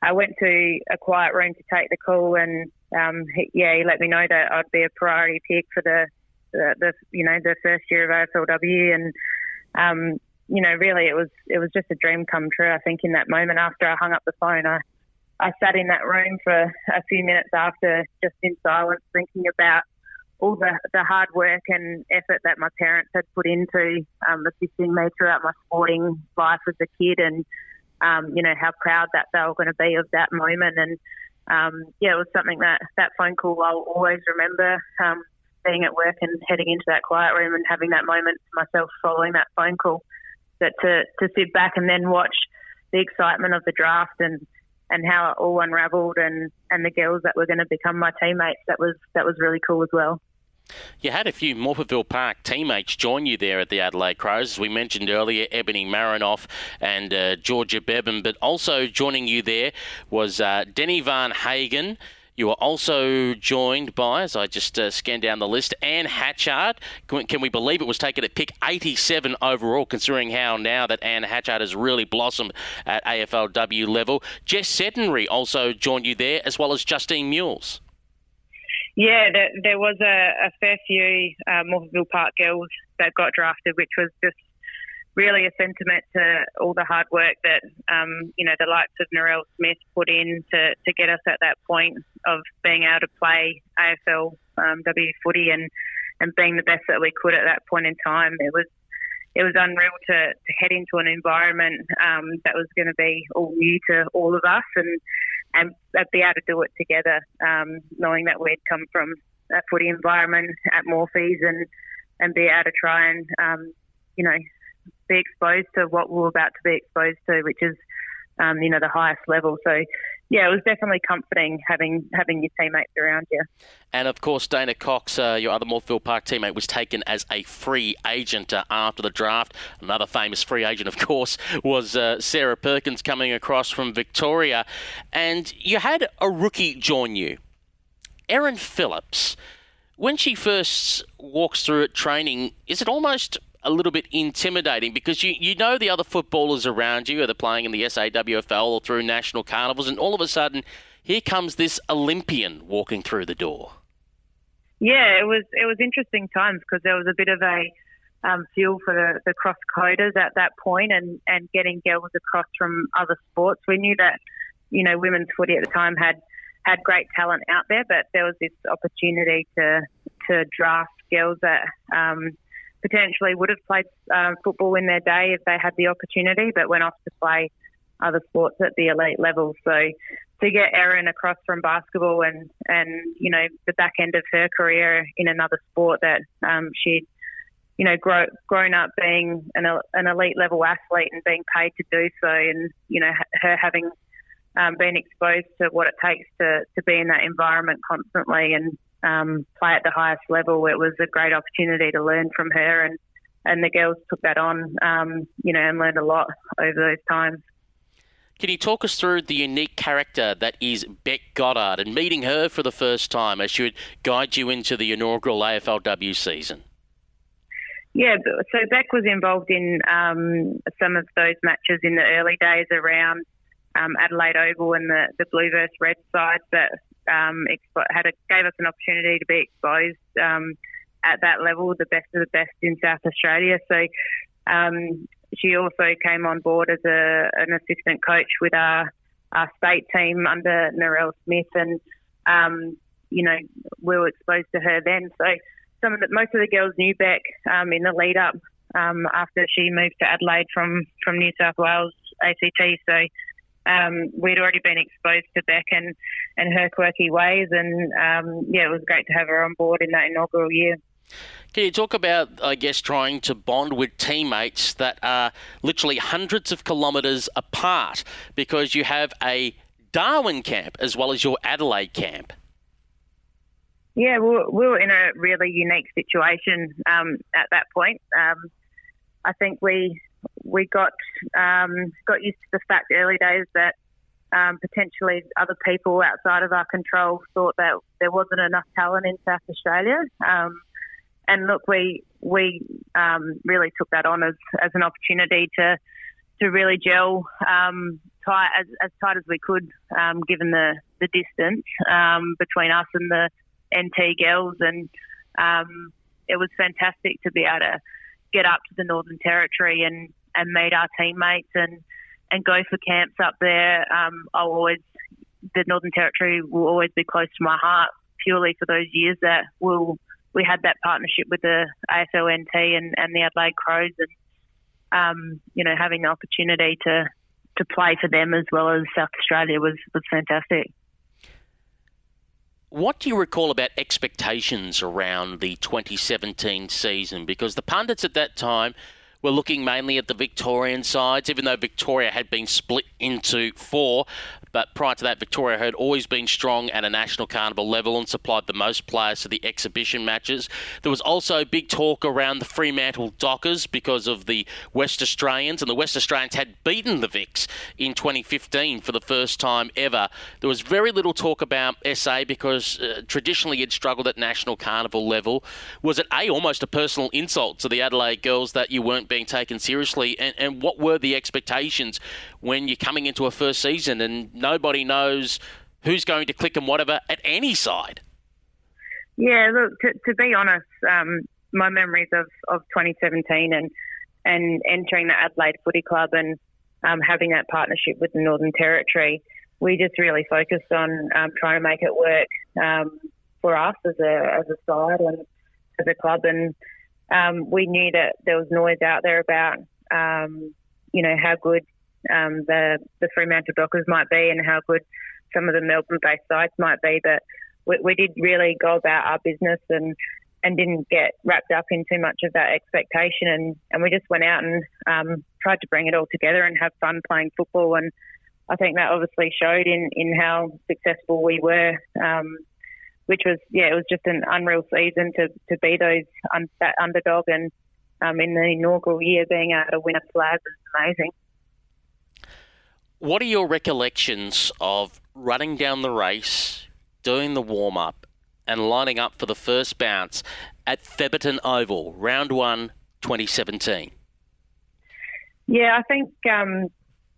I went to a quiet room to take the call, and um, he, yeah, he let me know that I'd be a priority pick for the the, the you know the first year of AFLW, and um, you know, really it was it was just a dream come true. I think in that moment after I hung up the phone, I I sat in that room for a few minutes after, just in silence, thinking about all the, the hard work and effort that my parents had put into um, assisting me throughout my sporting life as a kid, and um, you know how proud that they were going to be of that moment. And um, yeah, it was something that that phone call I'll always remember. Um, being at work and heading into that quiet room and having that moment to myself following that phone call but to, to sit back and then watch the excitement of the draft and, and how it all unravelled and, and the girls that were going to become my teammates, that was that was really cool as well. You had a few Morphettville Park teammates join you there at the Adelaide Crows. As we mentioned earlier, Ebony Marinoff and uh, Georgia Bevan, but also joining you there was uh, Deni Varnhagen. You are also joined by, as I just uh, scanned down the list, Anne Hatchard. Can, can, we believe it was taken at pick 87 overall, considering how now that Anne Hatchard has really blossomed at AFLW level? Jess Sedunary also joined you there, as well as Justine Mules. Yeah, there, there was a, a fair few uh, Morphettville Park girls that got drafted, which was just really a sentiment to all the hard work that um, you know the likes of Narelle Smith put in to, to get us at that point of being able to play AFL um, W footy and and being the best that we could at that point in time. It was it was unreal to, to head into an environment um, that was going to be all new to all of us and and be able to do it together, um, knowing that we'd come from a footy environment at Morphees and and be able to try and um, you know be exposed to what we are about to be exposed to, which is um, you know the highest level. So yeah, it was definitely comforting having having your teammates around you. And of course, Dayna Cox, uh, your other Morphettville Park teammate, was taken as a free agent uh, after the draft. Another famous free agent, of course, was uh, Sarah Perkins coming across from Victoria. And you had a rookie join you, Erin Phillips. When she first walks through at training, is it almost a little bit intimidating because you, you know the other footballers around you, are playing in the SAWFL or through national carnivals, and all of a sudden, here comes this Olympian walking through the door. Yeah, it was it was interesting times because there was a bit of a um, for the, the cross coders at that point, and and getting girls across from other sports. We knew that you know women's footy at the time had had great talent out there, but there was this opportunity to to draft girls that um, potentially would have played uh, football in their day if they had the opportunity, but went off to play other sports at the elite level. So to get Erin across from basketball and, and you know, the back end of her career in another sport that um, she'd, you know, grow, grown up being an, an elite level athlete and being paid to do so, and, you know, her having um, been exposed to what it takes to, to be in that environment constantly and um, play at the highest level. It was a great opportunity to learn from her, and and the girls took that on, um, you know, and learned a lot over those times. Can you talk us through the unique character that is Bec Goddard and meeting her for the first time as she would guide you into the inaugural AFLW season? Yeah, so Bec was involved in um, some of those matches in the early days around um, Adelaide Oval and the, the Blue versus Red side, but um, expo- had a, gave us an opportunity to be exposed um, at that level, the best of the best in South Australia. So um, she also came on board as a, an assistant coach with our, our state team under Narelle Smith, and um, you know we were exposed to her then. So some of the most of the girls knew Bec um, in the lead up um, after she moved to Adelaide from from New South Wales ACT. So um, we'd already been exposed to Bec and, and her quirky ways, and um, yeah, it was great to have her on board in that inaugural year. Can you talk about, I guess, trying to bond with teammates that are literally hundreds of kilometres apart because you have a Darwin camp as well as your Adelaide camp? Yeah, we were, we were in a really unique situation um, at that point. Um, I think we we got um, got used to the fact early days that um, potentially other people outside of our control thought that there wasn't enough talent in South Australia. Um, and look, we we um, really took that on as, as an opportunity to to really gel um, tight as, as tight as we could, um, given the the distance between us and the NT girls, and it was fantastic to be able to get up to the Northern Territory and, and meet our teammates and, and go for camps up there. Um, I'll always, the Northern Territory will always be close to my heart purely for those years that we'll, we had that partnership with the AFLNT and, and the Adelaide Crows and, um, you know, having the opportunity to, to play for them as well as South Australia was, was fantastic. What do you recall about expectations around the 2017 season? Because the pundits at that time were looking mainly at the Victorian sides, even though Victoria had been split into four. But prior to that, Victoria had always been strong at a national carnival level and supplied the most players to the exhibition matches. There was also big talk around the Fremantle Dockers because of the West Australians, and the West Australians had beaten the Vics in 2015 for the first time ever. There was very little talk about SA because uh, traditionally it struggled at national carnival level. Was it A, almost a personal insult to the Adelaide girls that you weren't being taken seriously? And, and what were the expectations when you're coming into a first season and nobody knows who's going to click and whatever at any side. Yeah, look, to, to be honest, um, my memories of, of 2017 and and entering the Adelaide Footy Club and um, having that partnership with the Northern Territory, we just really focused on um, trying to make it work um, for us as a as a side and as a club. And um, we knew that there was noise out there about um, you know how good um, the the Fremantle Dockers might be and how good some of the Melbourne-based sides might be, but we, we did really go about our business and and didn't get wrapped up in too much of that expectation. And, and we just went out and um, tried to bring it all together and have fun playing football. And I think that obviously showed in, in how successful we were, um, which was, yeah, it was just an unreal season to, to be those um, that underdog. And um, in the inaugural year, being able to win a flag was amazing. What are your recollections of running down the race, doing the warm up, and lining up for the first bounce at Thebarton Oval, round one, 2017? Yeah, I think um,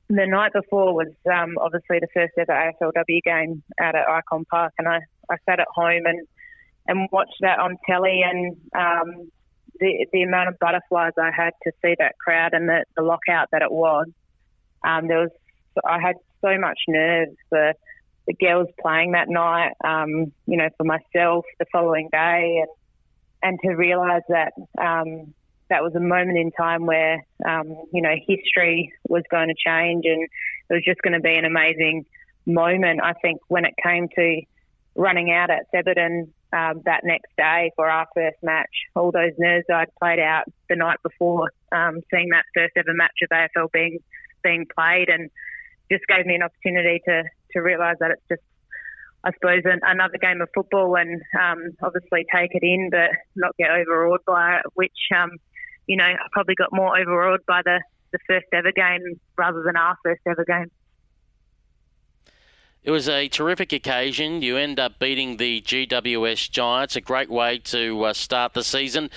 the night before was um, obviously the first ever AFLW game out at Ikon Park, and I, I sat at home and, and watched that on telly, and um, the the amount of butterflies I had to see that crowd and the, the lockout that it was. Um, there was I had so much nerves for the girls playing that night, um, you know, for myself the following day, and and to realise that um, that was a moment in time where um, you know history was going to change, and it was just going to be an amazing moment. I think when it came to running out at Thebarton um, that next day for our first match, all those nerves I'd played out the night before, um, seeing that first ever match of AFL being being played, and just gave me an opportunity to to realise that it's just, I suppose, an, another game of football and um, obviously take it in, but not get overawed by it, which, um, you know, I probably got more overawed by the, the first ever game rather than our first ever game. It was a terrific occasion. You end up beating the GWS Giants, a great way to uh, start the season.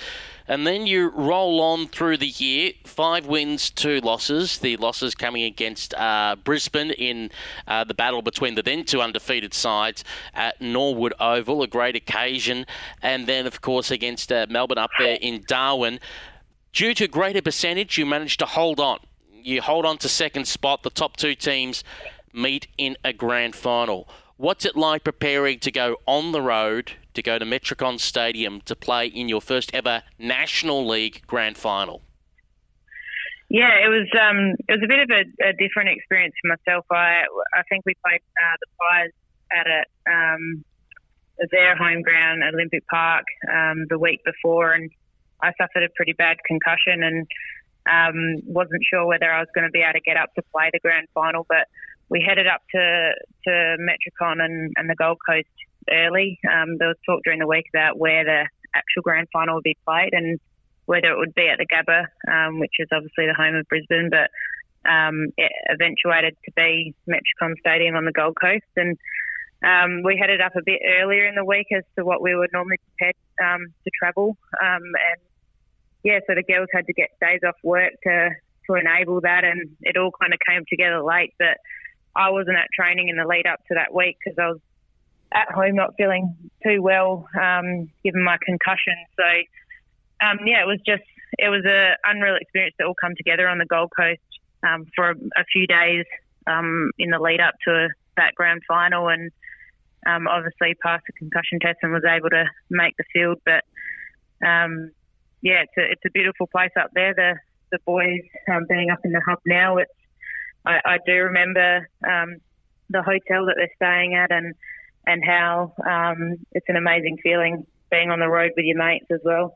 And then you roll on through the year. Five wins, two losses. The losses coming against uh, Brisbane in uh, the battle between the then two undefeated sides at Norwood Oval, a great occasion. And then, of course, against uh, Melbourne up there in Darwin. Due to greater percentage, you managed to hold on. You hold on to second spot. The top two teams meet in a grand final. What's it like preparing to go on the road to go to Metricon Stadium to play in your first ever National League grand final? Yeah, it was um, it was a bit of a, a, different experience for myself. I I think we played uh, the Pies at it, um, their home ground, Olympic Park, um, the week before, and I suffered a pretty bad concussion and um, wasn't sure whether I was going to be able to get up to play the grand final, but we headed up to to Metricon and, and the Gold Coast early. Um, there was talk during the week about where the actual grand final would be played and whether it would be at the Gabba, um, which is obviously the home of Brisbane, but um, it eventuated to be Metricon Stadium on the Gold Coast. And um, we headed up a bit earlier in the week as to what we would normally prepared um, to travel. Um, and yeah, so the girls had to get days off work to to enable that, and it all kind of came together late. But I wasn't at training in the lead up to that week because I was at home not feeling too well, um, given my concussion. So, um, yeah, it was just it was a unreal experience to all come together on the Gold Coast um, for a, a, few days um, in the lead up to that grand final, and um, obviously passed the concussion test and was able to make the field. But um, yeah, it's a, it's a beautiful place up there. The the boys being up in the hub now, it's I, I do remember um, the hotel that they're staying at and and how um, it's an amazing feeling being on the road with your mates as well.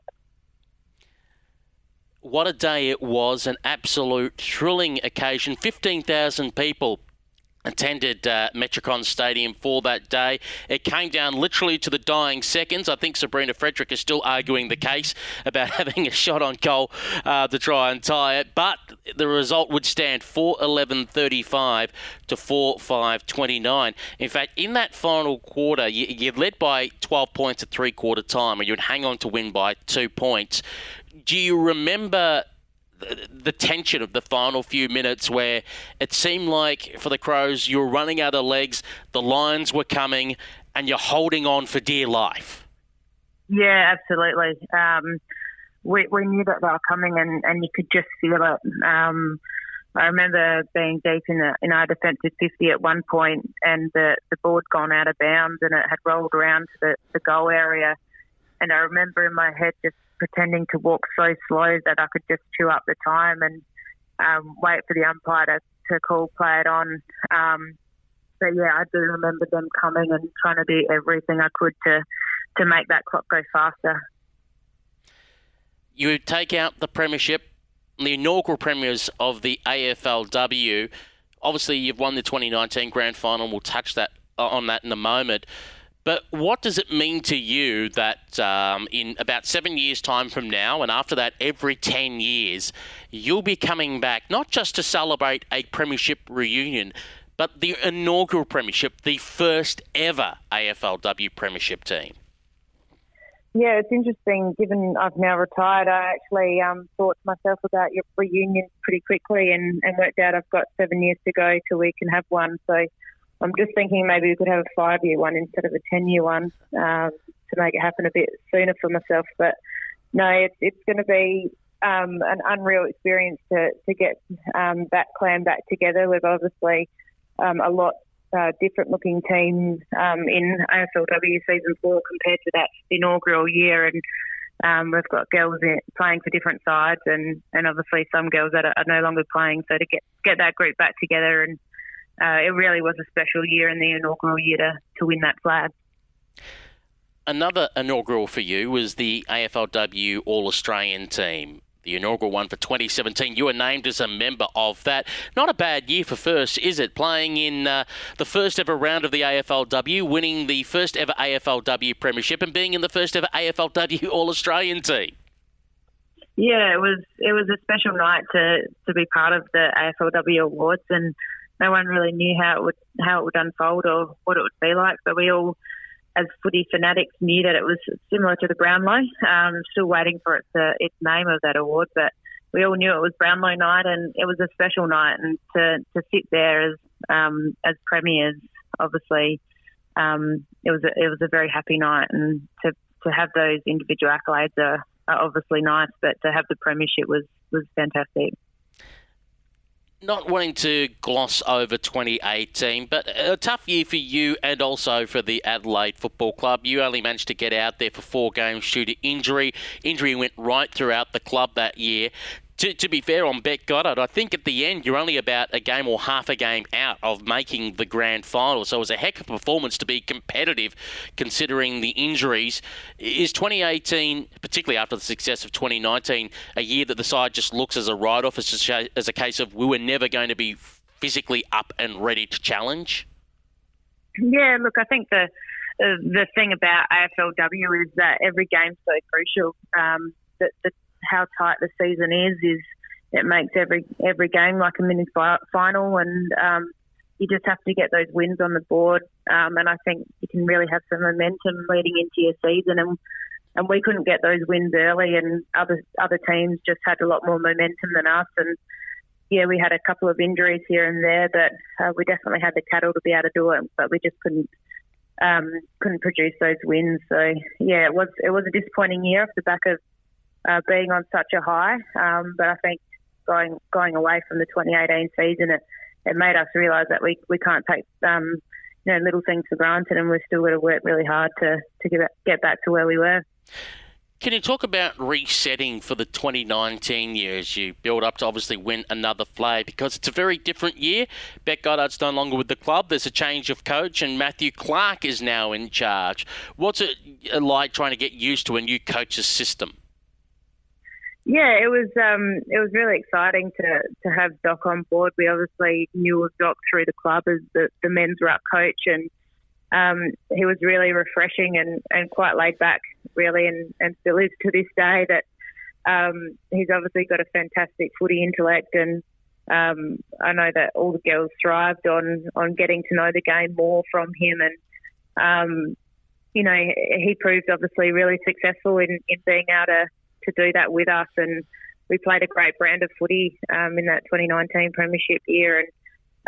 What a day it was, an absolute thrilling occasion. 15,000 people attended uh, Metricon Stadium for that day. It came down literally to the dying seconds. I think Sabrina Frederick is still arguing the case about having a shot on goal uh, to try and tie it, but the result would stand 4 11 35 to 4 5 29. In fact, in that final quarter, you, you led by 12 points at three quarter time, and you'd hang on to win by two points. Do you remember the tension of the final few minutes where it seemed like for the Crows you were running out of legs, the Lions were coming, and you're holding on for dear life. Yeah, absolutely. Um, we, we knew that they were coming and, and you could just feel it. Um, I remember being deep in, in our defensive 50 at one point and the, the board gone out of bounds and it had rolled around to the, the goal area. And I remember in my head just pretending to walk so slow that I could just chew up the time and um, wait for the umpire to, to call play it on. Um, but yeah, I do remember them coming and trying to do everything I could to, to make that clock go faster. You take out the premiership the inaugural premiers of the AFLW. Obviously, you've won the 2019 grand final. We'll touch that uh, on that in a moment. But what does it mean to you that um, in about seven years' time from now, and after that, every 10 years, you'll be coming back not just to celebrate a premiership reunion, but the inaugural premiership, the first ever AFLW premiership team? Yeah, it's interesting. Given I've now retired, I actually um, thought to myself about your reunion pretty quickly and, and worked out I've got seven years to go till we can have one. So I'm just thinking maybe we could have a five year one instead of a 10 year one um, to make it happen a bit sooner for myself. But no, it's, it's going to be um, an unreal experience to, to get um, that clan back together. We've obviously um, a lot uh, different looking team um, in AFLW season four compared to that inaugural year. And um, we've got girls in, playing for different sides and, and obviously some girls that are, are, no longer playing. So to get, get that group back together and uh, it really was a special year in the inaugural year to, to win that flag. Another inaugural for you was the AFLW All Australian team the inaugural one for 2017. You were named as a member of that. Not a bad year for first, is it? Playing in uh, the first ever round of the AFLW, winning the first ever AFLW Premiership, and being in the first ever AFLW All Australian team. Yeah, it was it was a special night to, to be part of the AFLW awards, and no one really knew how it would how it would unfold or what it would be like. But we all as footy fanatics knew that it was similar to the Brownlow. Um, still waiting for its uh, its name of that award, but we all knew it was Brownlow night, and it was a special night. And to, to sit there as um, as premiers, obviously, um, it was a, it was a very happy night, and to to have those individual accolades are, are obviously nice, but to have the premiership was was fantastic not wanting to gloss over 2018, but a tough year for you and also for the Adelaide Football Club. You only managed to get out there for four games due to injury. Injury went right throughout the club that year to, to be fair on Bec Goddard, I think at the end you're only about a game or half a game out of making the grand final. So it was a heck of a performance to be competitive considering the injuries. Is 2018, particularly after the success of 2019, a year that the side just looks as a write off, as, as a case of we were never going to be physically up and ready to challenge? Yeah, look, I think the the thing about AFLW is that every game's so crucial. Um, the, the how tight the season is, is it makes every every game like a mini final, and um, you just have to get those wins on the board. Um, and I think you can really have some momentum leading into your season. And and we couldn't get those wins early, and other other teams just had a lot more momentum than us. And yeah, we had a couple of injuries here and there, but uh, we definitely had the cattle to be able to do it, but we just couldn't. Um, couldn't produce those wins, so yeah, it was it was a disappointing year off the back of uh, being on such a high. Um, but I think going going away from the 2018 season, it, it made us realise that we, we can't take um, you know little things for granted, and we've still got to work really hard to to get get back to where we were. Can you talk about resetting for the 2019 year as you build up to obviously win another flag? Because it's a very different year. Bec Goddard's no longer with the club. There's a change of coach, and Matthew Clarke is now in charge. What's it like trying to get used to a new coach's system? Yeah, it was um, it was really exciting to to have Doc on board. We obviously knew of Doc through the club as the, the men's ruck coach, and um, he was really refreshing and, and quite laid back, really, and, and still is to this day. That um, he's obviously got a fantastic footy intellect, and um, I know that all the girls thrived on on getting to know the game more from him, and um, you know he proved obviously really successful in, in being able to to do that with us. And we played a great brand of footy um, in that 2019 Premiership year, and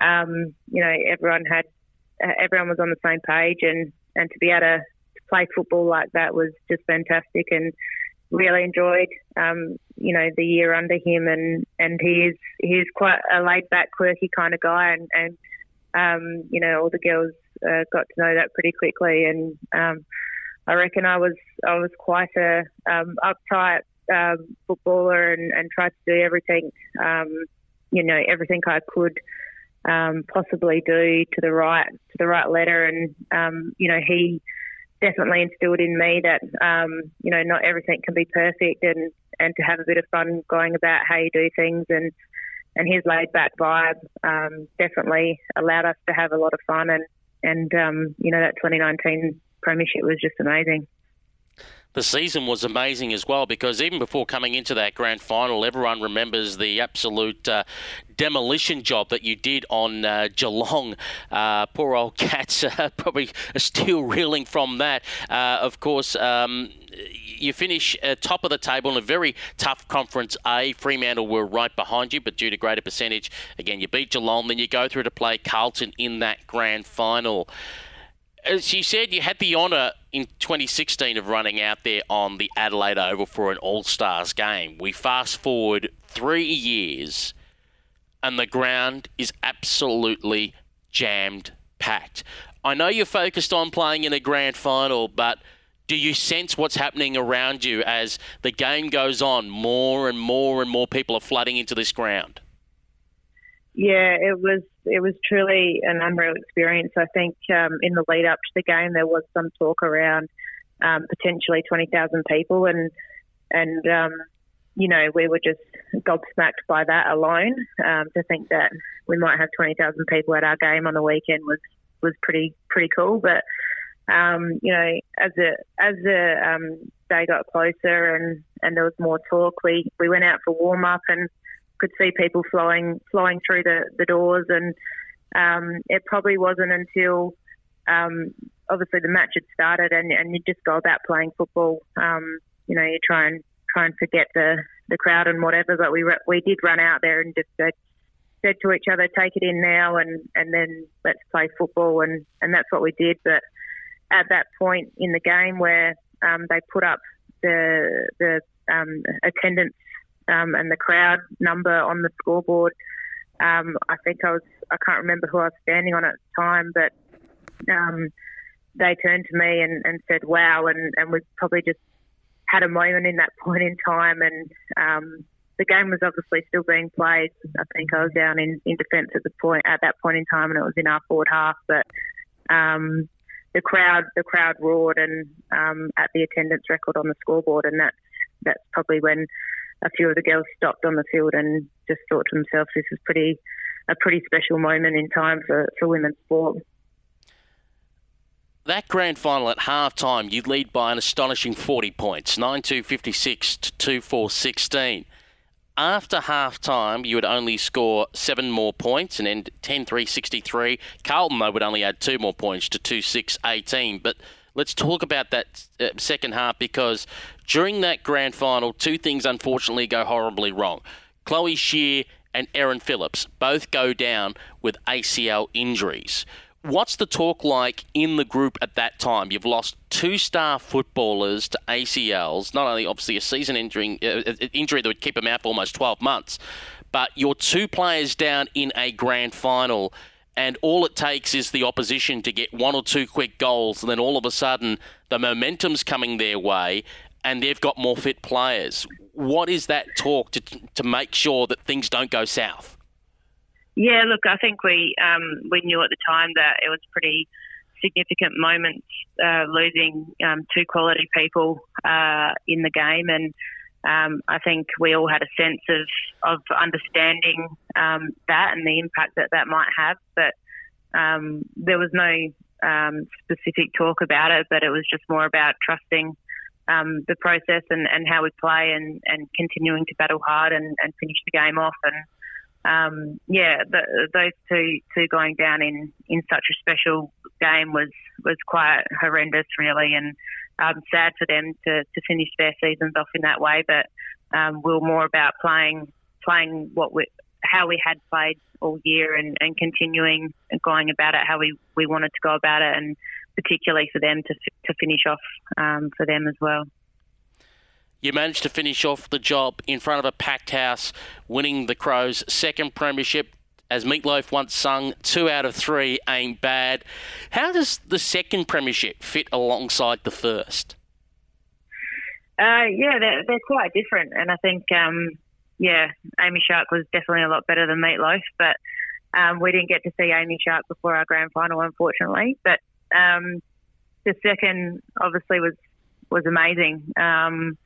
um, you know everyone had uh, everyone was on the same page, and and to be able to, play football like that was just fantastic and really enjoyed um, you know the year under him. And and he's he's quite a laid back quirky kind of guy. And and um, you know all the girls uh, got to know that pretty quickly. And um, I reckon I was I was quite a um, uptight um, footballer and, and tried to do everything um, you know everything I could um, possibly do to the right to the right letter. And um, you know he definitely instilled in me that um, you know not everything can be perfect and and to have a bit of fun going about how you do things. And and his laid back vibe um, definitely allowed us to have a lot of fun. And and um, you know that 2019 premiership was just amazing the season was amazing as well because even before coming into that grand final, everyone remembers the absolute uh, demolition job that you did on uh, Geelong. Uh, poor old Cats uh, probably still reeling from that. Uh, of course, um, you finish uh, top of the table in a very tough Conference A. Fremantle were right behind you, but due to greater percentage, again, you beat Geelong. Then you go through to play Carlton in that grand final Uh, as you said, you had the honour in 2016 of running out there on the Adelaide Oval for an All Stars game. We fast forward three years, and the ground is absolutely jammed packed. I know you're focused on playing in a grand final, but do you sense what's happening around you as the game goes on? More and more and more people are flooding into this ground. Yeah, it was it was truly an unreal experience. I think um, in the lead up to the game, there was some talk around um, potentially twenty thousand people, and and um, you know we were just gobsmacked by that alone. Um, to think that we might have twenty thousand people at our game on the weekend was was pretty pretty cool. But um, you know, as the as the um, day got closer and and there was more talk, we we went out for warm up and could see people flowing flowing through the, the doors, and um, it probably wasn't until um, obviously the match had started and, and you just go about playing football. Um, you know, you try and try and forget the, the crowd and whatever, but we we did run out there and just said said to each other, "Take it in now," and and then let's play football, and and that's what we did. But at that point in the game where um, they put up the the um, attendance um, and the crowd number on the scoreboard. Um, I think I was, I can't remember who I was standing on at the time, but um, they turned to me and, and said, wow. And, and we probably just had a moment in that point in time. And um, the game was obviously still being played. I think I was down in, in defence at the point at that point in time, and it was in our forward half. But um, the crowd, the crowd roared and um, at the attendance record on the scoreboard, and that's that's probably when a few of the girls stopped on the field and just thought to themselves, this is pretty a pretty special moment in time for, for women's sport. That grand final at half time, you lead by an astonishing 40 points, 9 2 56 to 2 4 16. After half time, you would only score seven more points and end 10 3 63. Carlton, though, would only add two more points to 2 6 18. But let's talk about that uh, second half because during that grand final, two things unfortunately go horribly wrong. Chloe Scheer and Erin Phillips both go down with ACL injuries. What's the talk like in the group at that time? You've lost two star footballers to ACLs, not only obviously a season injury, uh, injury that would keep them out for almost 12 months, but your two players down in a grand final and all it takes is the opposition to get one or two quick goals, and then all of a sudden the momentum's coming their way, and they've got more fit players. What is that talk to to make sure that things don't go south? Yeah, look, I think we um, we knew at the time that it was pretty significant moment uh, losing um, two quality people uh, in the game, and um, I think we all had a sense of, of understanding um, that and the impact that that might have. But um, there was no um, specific talk about it, but it was just more about trusting um, the process and, and how we play and, and continuing to battle hard and, and finish the game off. And um, yeah, the, those two two going down in, in such a special game was was quite horrendous, really. And um, sad for them to, to finish their seasons off in that way. But um, we were more about playing playing what we how we had played all year and, and continuing and going about it how we, we wanted to go about it and particularly for them to to finish off um, for them as well. You managed to finish off the job in front of a packed house, winning the Crows' second premiership. As Meatloaf once sung, two out of three ain't bad. How does the second premiership fit alongside the first? Uh, yeah, they're, they're quite different, and I think um, yeah, Amy Shark was definitely a lot better than Meatloaf, but um, we didn't get to see Amy Shark before our grand final, unfortunately. But um, the second obviously was was amazing. Um,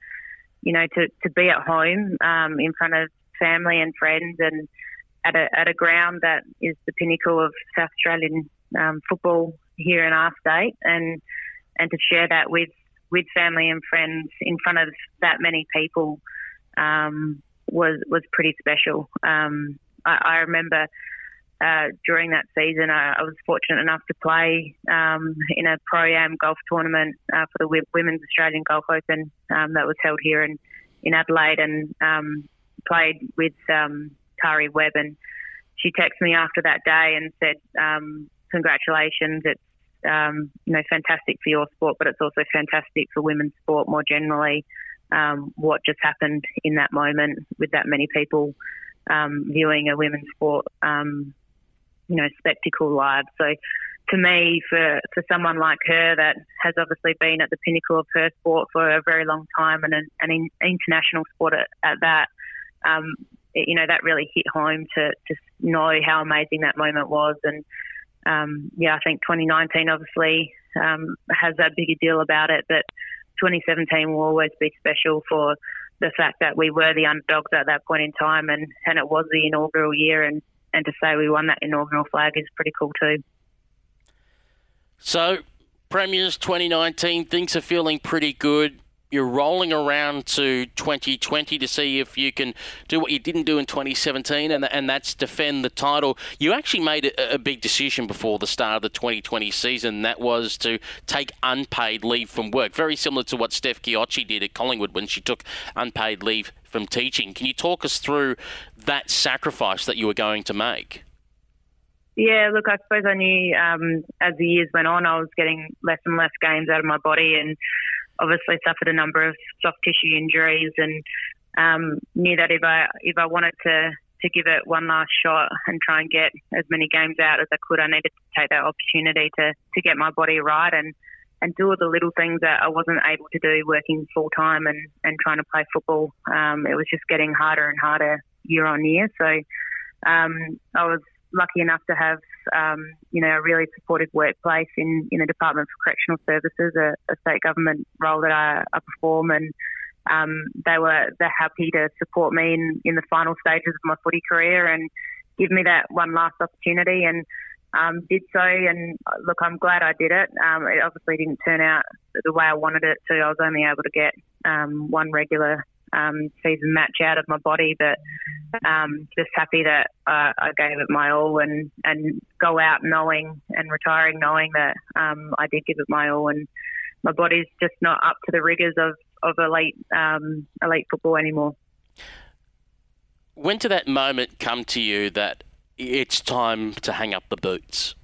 you know, to, to be at home um, in front of family and friends and at a, at a ground that is the pinnacle of South Australian um, football here in our state, and and to share that with with family and friends in front of that many people um, was was pretty special. Um, I, I, remember uh, during that season, I, I, was fortunate enough to play um, in a pro am golf tournament uh, for the Women's Australian Golf Open um, that was held here in in Adelaide, and um, played with um, Karrie Webb, and she texted me after that day and said, um, "Congratulations! It's you know fantastic for your sport, but it's also fantastic for women's sport more generally." um, what just happened in that moment with that many people um, viewing a women's sport, um, you know, spectacle live. So to me, for, for someone like her that has obviously been at the pinnacle of her sport for a very long time and an, an international sport at, at that, um, it, you know, that really hit home to just know how amazing that moment was. And um, yeah, I think 2019 obviously um, has that bigger deal about it, but 2017 will always be special for the fact that we were the underdogs at that point in time, and, and it was the inaugural year, and, and to say we won that inaugural flag is pretty cool too. So, Premiers 2019, things are feeling pretty good you're rolling around to 2020 to see if you can do what you didn't do in 2017, and, and that's defend the title. You actually made a, a big decision before the start of the 2020 season. That was to take unpaid leave from work, very similar to what Steph Chiocci did at Collingwood when she took unpaid leave from teaching. Can you talk us through that sacrifice that you were going to make? Yeah, look, I suppose I knew um, as the years went on, I was getting less and less games out of my body, and obviously suffered a number of soft tissue injuries and um, knew that if I if I wanted to to give it one last shot and try and get as many games out as I could, I needed to take that opportunity to to get my body right and and do all the little things that I wasn't able to do working full time and and trying to play football. Um, it was just getting harder and harder year on year. So um, I was lucky enough to have, um, you know, a really supportive workplace in, in the Department for Correctional Services, a, a state government role that I, I perform, and um, they were they're happy to support me in, in the final stages of my footy career and give me that one last opportunity, and um, did so. And look, I'm glad I did it. Um, it obviously didn't turn out the way I wanted it to. I was only able to get um, one regular um, season match out of my body, but um, just happy that uh, I gave it my all and, and go out knowing and retiring knowing that um, I did give it my all and my body's just not up to the rigors of, of elite um, elite football anymore. When did that moment come to you that it's time to hang up the boots?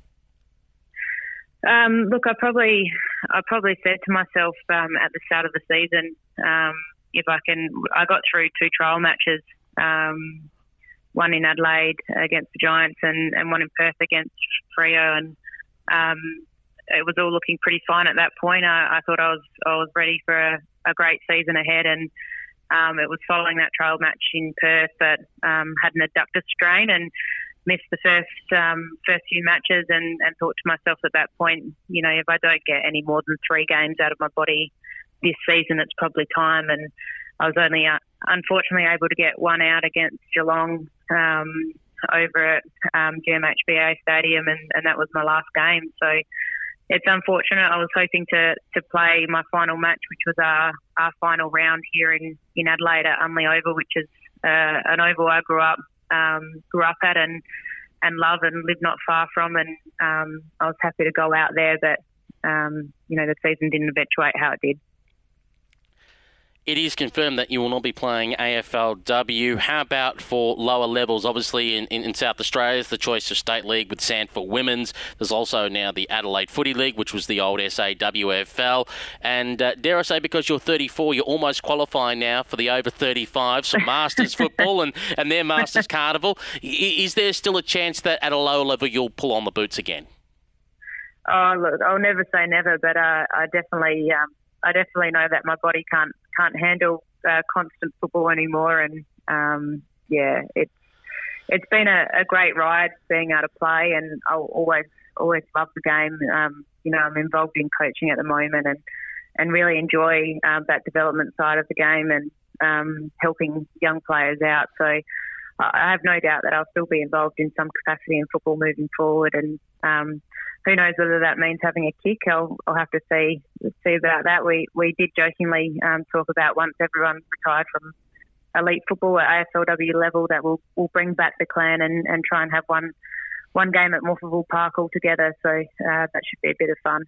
Um, look, I probably I probably said to myself um, at the start of the season, um, if I can, I got through two trial matches, um, one in Adelaide against the Giants and, and one in Perth against Freo, and um, it was all looking pretty fine at that point. I, I thought I was I was ready for a, a great season ahead, and um, it was following that trial match in Perth that um, had an adductor strain and missed the first um, first few matches, and, and thought to myself at that point, you know, if I don't get any more than three games out of my body this season it's probably time. And I was only uh, unfortunately able to get one out against Geelong um, over at um, GMHBA Stadium, and, and that was my last game. So it's unfortunate. I was hoping to, to play my final match, which was our, our final round here in, in Adelaide at Unley Oval, which is uh, an oval I grew up um, grew up at and and love and live not far from. And um, I was happy to go out there, but um, you know the season didn't eventuate how it did. It is confirmed that you will not be playing AFLW. How about for lower levels? Obviously, in, in, in South Australia, it's the choice of State League with SANFL Women's. There's also now the Adelaide Footy League, which was the old SAWFL. And uh, dare I say, because you're 34, you're almost qualifying now for the over 35, so Masters football and, and their Masters Carnival. Is there still a chance that at a lower level you'll pull on the boots again? Oh, look, I'll never say never, but uh, I definitely, um, I definitely know that my body can't can't handle uh, constant football anymore, and um, yeah, it's it's been a, a, great ride being able to play, and I'll always always love the game. Um, you know, I'm involved in coaching at the moment, and and really enjoy um, that development side of the game and um, helping young players out. So I have no doubt that I'll still be involved in some capacity in football moving forward, and um, who knows whether that means having a kick? I'll, I'll have to see see about that. We we did jokingly um, talk about once everyone's retired from elite football at AFLW level that we'll we'll bring back the clan and, and try and have one one game at Morphettville Park all together. So uh, that should be a bit of fun.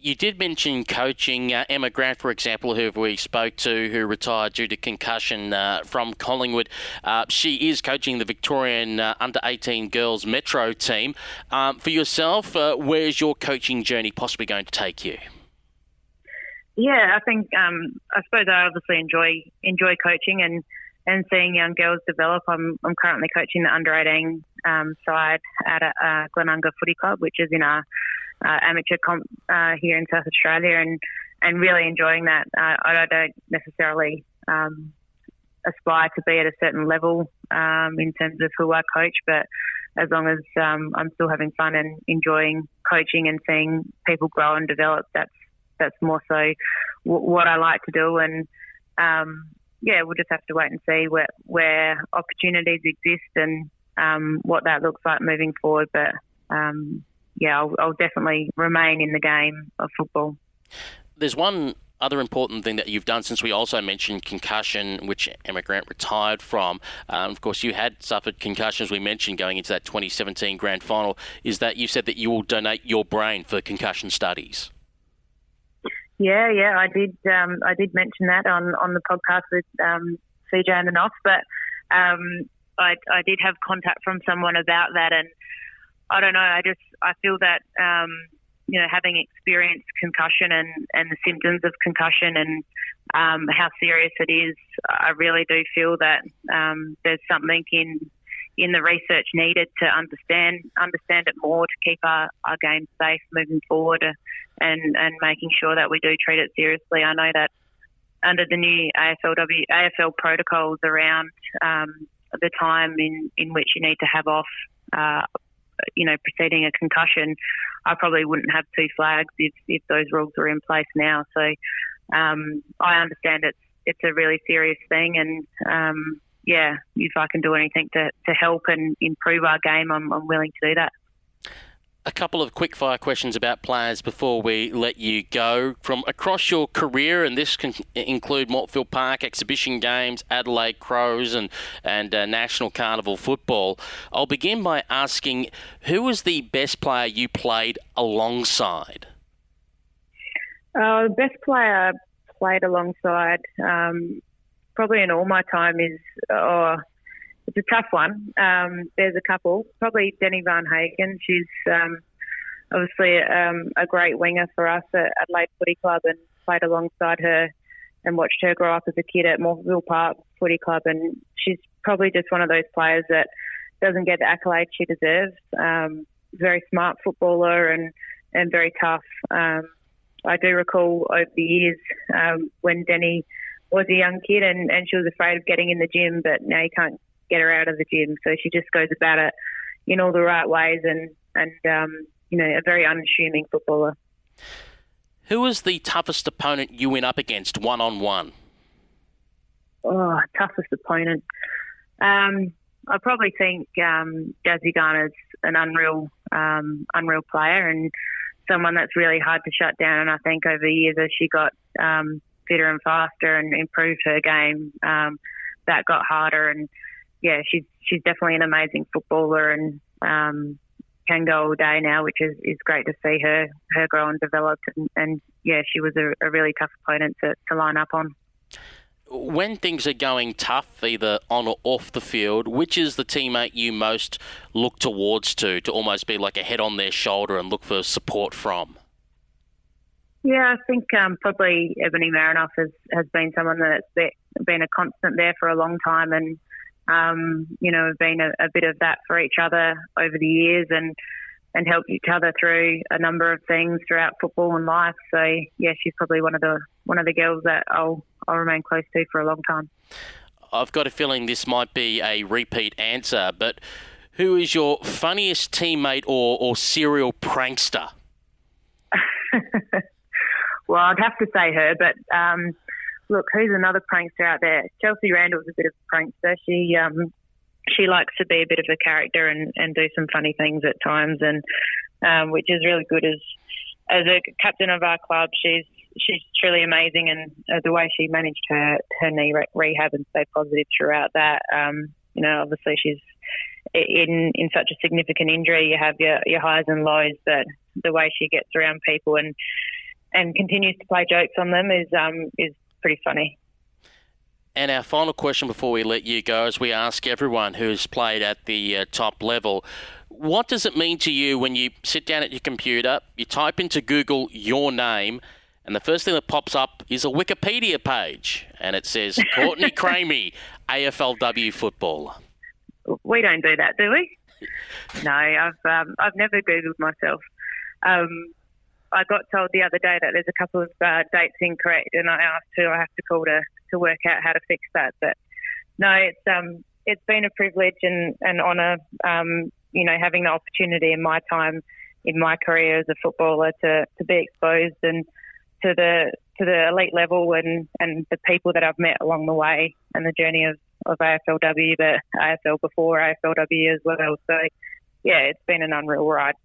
You did mention coaching. Uh, Emma Grant, for example, who we spoke to, who retired due to concussion uh, from Collingwood. Uh, she is coaching the Victorian uh, under 18 girls Metro team. Um, for yourself, uh, where's your coaching journey possibly going to take you? Yeah, I think um, I suppose I obviously enjoy enjoy coaching and, and seeing young girls develop. I'm, I'm currently coaching the under 18 um, side at a, uh, Glenunga Footy Club, which is in our uh, amateur comp uh, here in South Australia, and and really enjoying that. Uh, I don't necessarily um, aspire to be at a certain level um, in terms of who I coach, but as long as um, I'm still having fun and enjoying coaching and seeing people grow and develop, that's that's more so w- what I like to do. And um, yeah, we'll just have to wait and see where where opportunities exist and um, what that looks like moving forward. But um, yeah, I'll, I'll definitely remain in the game of football. There's one other important thing that you've done since we also mentioned concussion, which Emma Grant retired from. Um, of course, you had suffered concussion, as we mentioned, going into that 2017 grand final, is that you said that you will donate your brain for concussion studies. Yeah, yeah, I did. Um, I did mention that on, on the podcast with um, CJ and the Knox, but um, I, I did have contact from someone about that, and I don't know. I just I feel that um, you know having experienced concussion and, and the symptoms of concussion and um, how serious it is, I really do feel that um, there's something in in the research needed to understand understand it more to keep our, our game safe moving forward and and making sure that we do treat it seriously. I know that under the new AFLW AFL protocols around um, the time in, in which you need to have off uh, you know, preceding a concussion, I probably wouldn't have two flags if, if those rules were in place now. So um, I understand it's it's a really serious thing, and um, yeah, if I can do anything to, to help and improve our game, I'm, I'm willing to do that a couple of quick fire questions about players before we let you go. From across your career, and this can include Morphettville Park, exhibition games, Adelaide Crows, and, and uh, National Carnival football, I'll begin by asking who was the best player you played alongside? Uh, the best player played alongside, um, probably in all my time, is. Oh, it's a tough one. Um, there's a couple. Probably Deni Varnhagen. She's um, obviously um, a great winger for us at Adelaide Footy Club and played alongside her and watched her grow up as a kid at Morphettville Park Footy Club. And she's probably just one of those players that doesn't get the accolade she deserves. Um, very smart footballer and, and very tough. Um, I do recall over the years um, when Deni was a young kid and, and she was afraid of getting in the gym, but now you can't get her out of the gym. So she just goes about it in all the right ways and, and um, you know, a very unassuming footballer. Who was the toughest opponent you went up against one on one? Oh, toughest opponent. Um, I probably think um, Jazzy Garner's an unreal, um, unreal player and someone that's really hard to shut down. And I think over the years, as she got um, fitter and faster and improved her game, um, that got harder. And yeah, she's she's definitely an amazing footballer and um, can go all day now, which is, is great to see her her grow and develop. And, and yeah, she was a, a, really tough opponent to, to line up on. when things are going tough, either on or off the field, which is the teammate you most look towards to, to almost be like a head on their shoulder and look for support from? Yeah, I think um, probably Ebony Marinoff has, has been someone that's been a constant there for a long time and, um, you know, have been a, a, bit of that for each other over the years and and helped each other through a number of things throughout football and life. So yeah, she's probably one of the one of the girls that I'll I'll remain close to for a long time. I've got a feeling this might be a repeat answer, but who is your funniest teammate or, or serial prankster? well, I'd have to say her, but um, look, who's another prankster out there? Chelsea Randall's a bit of a prankster. She um, she likes to be a bit of a character and, and do some funny things at times, and um, which is really good as as a captain of our club. She's she's truly amazing, and uh, the way she managed her her knee re- rehab and stay positive throughout that. Um, you know, obviously she's in in such a significant injury. You have your your highs and lows, but the way she gets around people and and continues to play jokes on them is um is pretty funny. And our final question before we let you go, as we ask everyone who's played at the uh, top level, what does it mean to you when you sit down at your computer, you type into Google your name, and the first thing that pops up is a Wikipedia page, and it says Courtney Cramey, AFLW footballer. We don't do that, do we? No, I've um, I've never googled myself. Um, I got told the other day that there's a couple of uh, dates incorrect, and I asked who I have to call to, to work out how to fix that. But no, it's um it's been a privilege and an honour, um, you know, having the opportunity in my time in my career as a footballer to, to be exposed and to the to the elite level and, and the people that I've met along the way and the journey of, of AFLW, but AFL before AFLW as well. So yeah, it's been an unreal ride.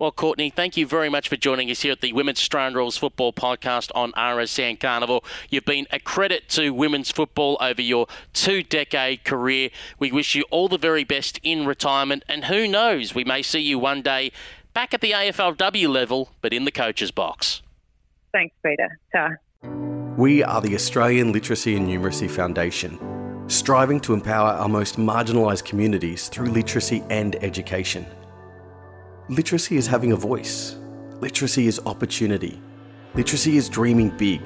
Well, Courtney, thank you very much for joining us here at the Women's Australian Rules Football Podcast on RSN Carnival. You've been a credit to women's football over your two decade career. We wish you all the very best in retirement, and who knows, we may see you one day back at the AFLW level, but in the coach's box. Thanks, Peter. Ta. We are the Australian Literacy and Numeracy Foundation, striving to empower our most marginalised communities through literacy and education. Literacy is having a voice. Literacy is opportunity. Literacy is dreaming big.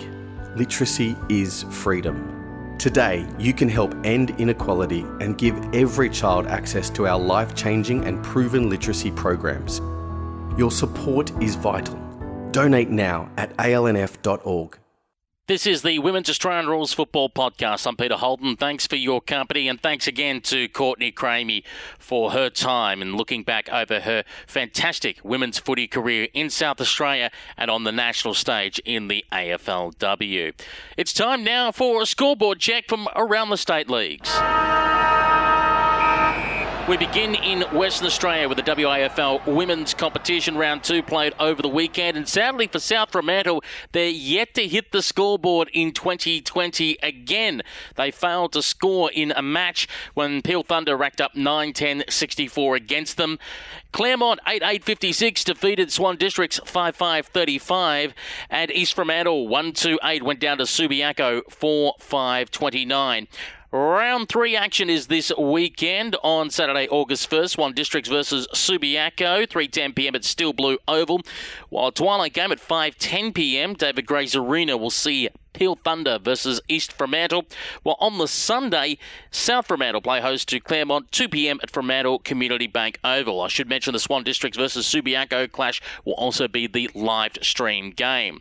Literacy is freedom. Today, you can help end inequality and give every child access to our life changing and proven literacy programs. Your support is vital. Donate now at alnf.org. This is the Women's Australian Rules Football Podcast. I'm Peter Holden. Thanks for your company, and thanks again to Courtney Cramey for her time and looking back over her fantastic women's footy career in South Australia and on the national stage in the AFLW. It's time now for a scoreboard check from around the state leagues. We begin in Western Australia with the WAFL women's competition round two played over the weekend. And sadly for South Fremantle, they're yet to hit the scoreboard in 2020 again. They failed to score in a match when Peel Thunder racked up 9 10 64 against them. Claremont 8 8 56 defeated Swan Districts 5 5 35. And East Fremantle 1 2 8 went down to Subiaco 4 5 29. Round three action is this weekend on Saturday, August 1st. Swan Districts versus Subiaco, 3.10 p.m. at Steel Blue Oval. While twilight game at 5.10 p.m., David Gray's Arena will see Peel Thunder versus East Fremantle. While on the Sunday, South Fremantle play host to Claremont, 2 p.m. at Fremantle Community Bank Oval. I should mention the Swan Districts versus Subiaco clash will also be the live stream game.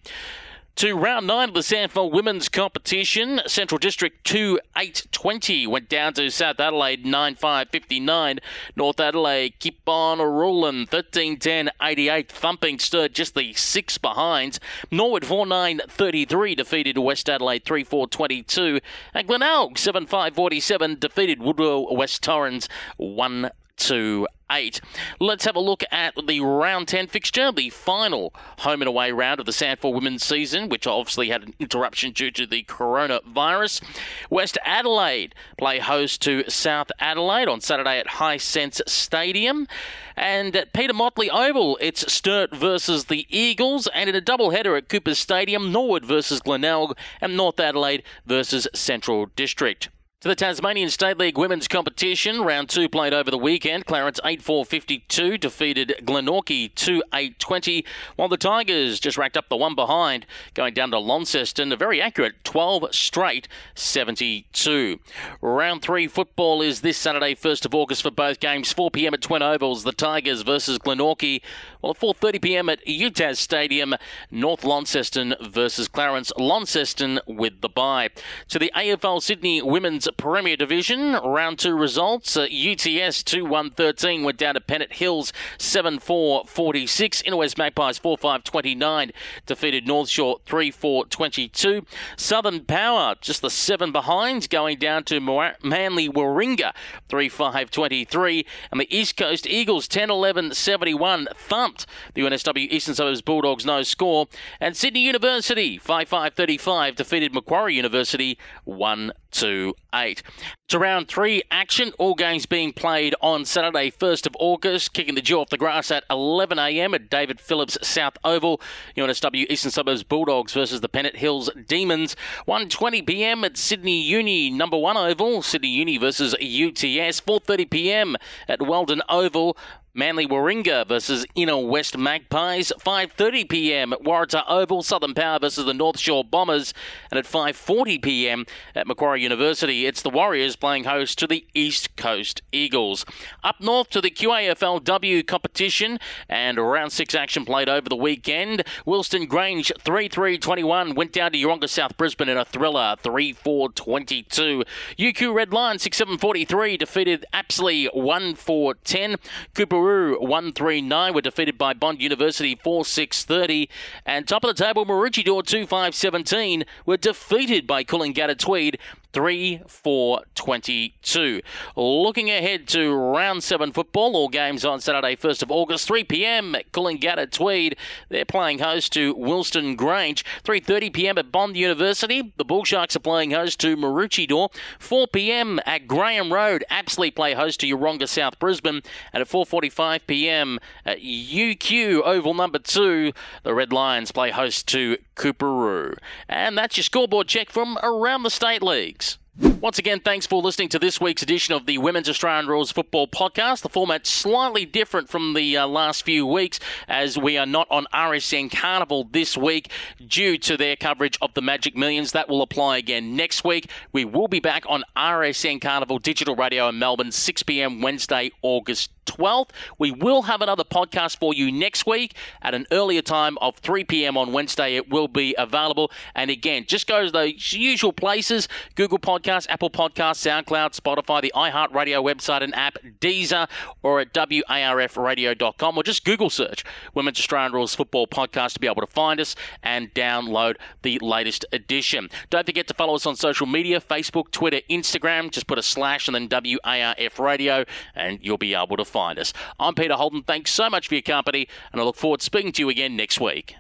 To round nine of the SANFL women's competition, Central District 2 8 20 went down to South Adelaide 9 5 59. North Adelaide keep on rolling 13 10 88, thumping Sturt just the six behind. Norwood 4 9 33 defeated West Adelaide 3 4 22. And Glenelg 7 5 47 defeated Woodville West Torrens 1 to 8. Let's have a look at the round 10 fixture, the final home and away round of the SANFL women's season, which obviously had an interruption due to the coronavirus. West Adelaide play host to South Adelaide on Saturday at Hisense Stadium. And at Peter Motley Oval, it's Sturt versus the Eagles. And in a double header at Cooper Stadium, Norwood versus Glenelg and North Adelaide versus Central District. To the Tasmanian State League women's competition, round two played over the weekend. Clarence 8 4 52 defeated Glenorchy 2 8 20, while the Tigers just racked up the one behind, going down to Launceston, a very accurate 12 straight 72. Round three football is this Saturday, 1st of August for both games, 4 pm at Twin Ovals, the Tigers versus Glenorchy, while at 4.30 pm at UTAS Stadium, North Launceston versus Clarence Launceston with the bye. To the AFL Sydney women's Premier Division. Round two results. Uh, UTS 2 1 13 went down to Pennant Hills 7 4 46. Inner West Magpies 4 5 29 defeated North Shore 3 4 22. Southern Power just the seven behind going down to Manly Warringah 3 5 23. And the East Coast Eagles 10 11 71 thumped the UNSW Eastern Suburbs Bulldogs no score. And Sydney University 5 5 35 defeated Macquarie University 1 2 8. To round three action, all games being played on Saturday, 1st of August, kicking the dew off the grass at 11am at David Phillips South Oval. UNSW Eastern Suburbs Bulldogs versus the Pennant Hills Demons. 1.20pm at Sydney Uni number one Oval, Sydney Uni versus UTS. 4.30pm at Weldon Oval. Manly Warringah versus Inner West Magpies. 5:30 p.m. at Waratah Oval, Southern Power versus the North Shore Bombers, and at 5:40 p.m. at Macquarie University, it's the Warriors playing host to the East Coast Eagles. Up north to the QAFLW competition and round six action played over the weekend. Wilston Grange 3-3-21 went down to Yeronga South Brisbane in a thriller 3-4-22. UQ Red Lion 6-7-43 defeated Aspley 1-4-10. Cooper 139 were defeated by Bond University 4 6 30. And top of the table, Maroochydore 2 5 17 were defeated by Coolangatta Tweed 3 4 22. Looking ahead to round 7 football, all games on Saturday, 1st of August, 3 pm at Coolangatta Tweed. They're playing host to Wilston Grange. 3.30 pm at Bond University. The Bull Sharks are playing host to Maroochydore. 4 pm at Graham Road. Aspley play host to Yeronga South Brisbane. And at 4.45 pm at UQ Oval number 2, the Red Lions play host to Coorparoo. And that's your scoreboard check from around the state leagues. Once again, thanks for listening to this week's edition of the Women's Australian Rules Football Podcast. The format's slightly different from the uh, last few weeks as we are not on RSN Carnival this week due to their coverage of the Magic Millions. That will apply again next week. We will be back on RSN Carnival Digital Radio in Melbourne, 6 p.m. Wednesday, August 12th. We will have another podcast for you next week at an earlier time of 3 p.m. on Wednesday. It will be available. And again, just go to the usual places Google Podcasts, Apple Podcasts, SoundCloud, Spotify, the iHeartRadio website and app, Deezer, or at WARFradio.com, or just Google search Women's Australian Rules Football Podcast to be able to find us and download the latest edition. Don't forget to follow us on social media Facebook, Twitter, Instagram. Just put a slash and then WARF Radio, and you'll be able to find us. I'm Peter Holden. Thanks so much for your company, and I look forward to speaking to you again next week.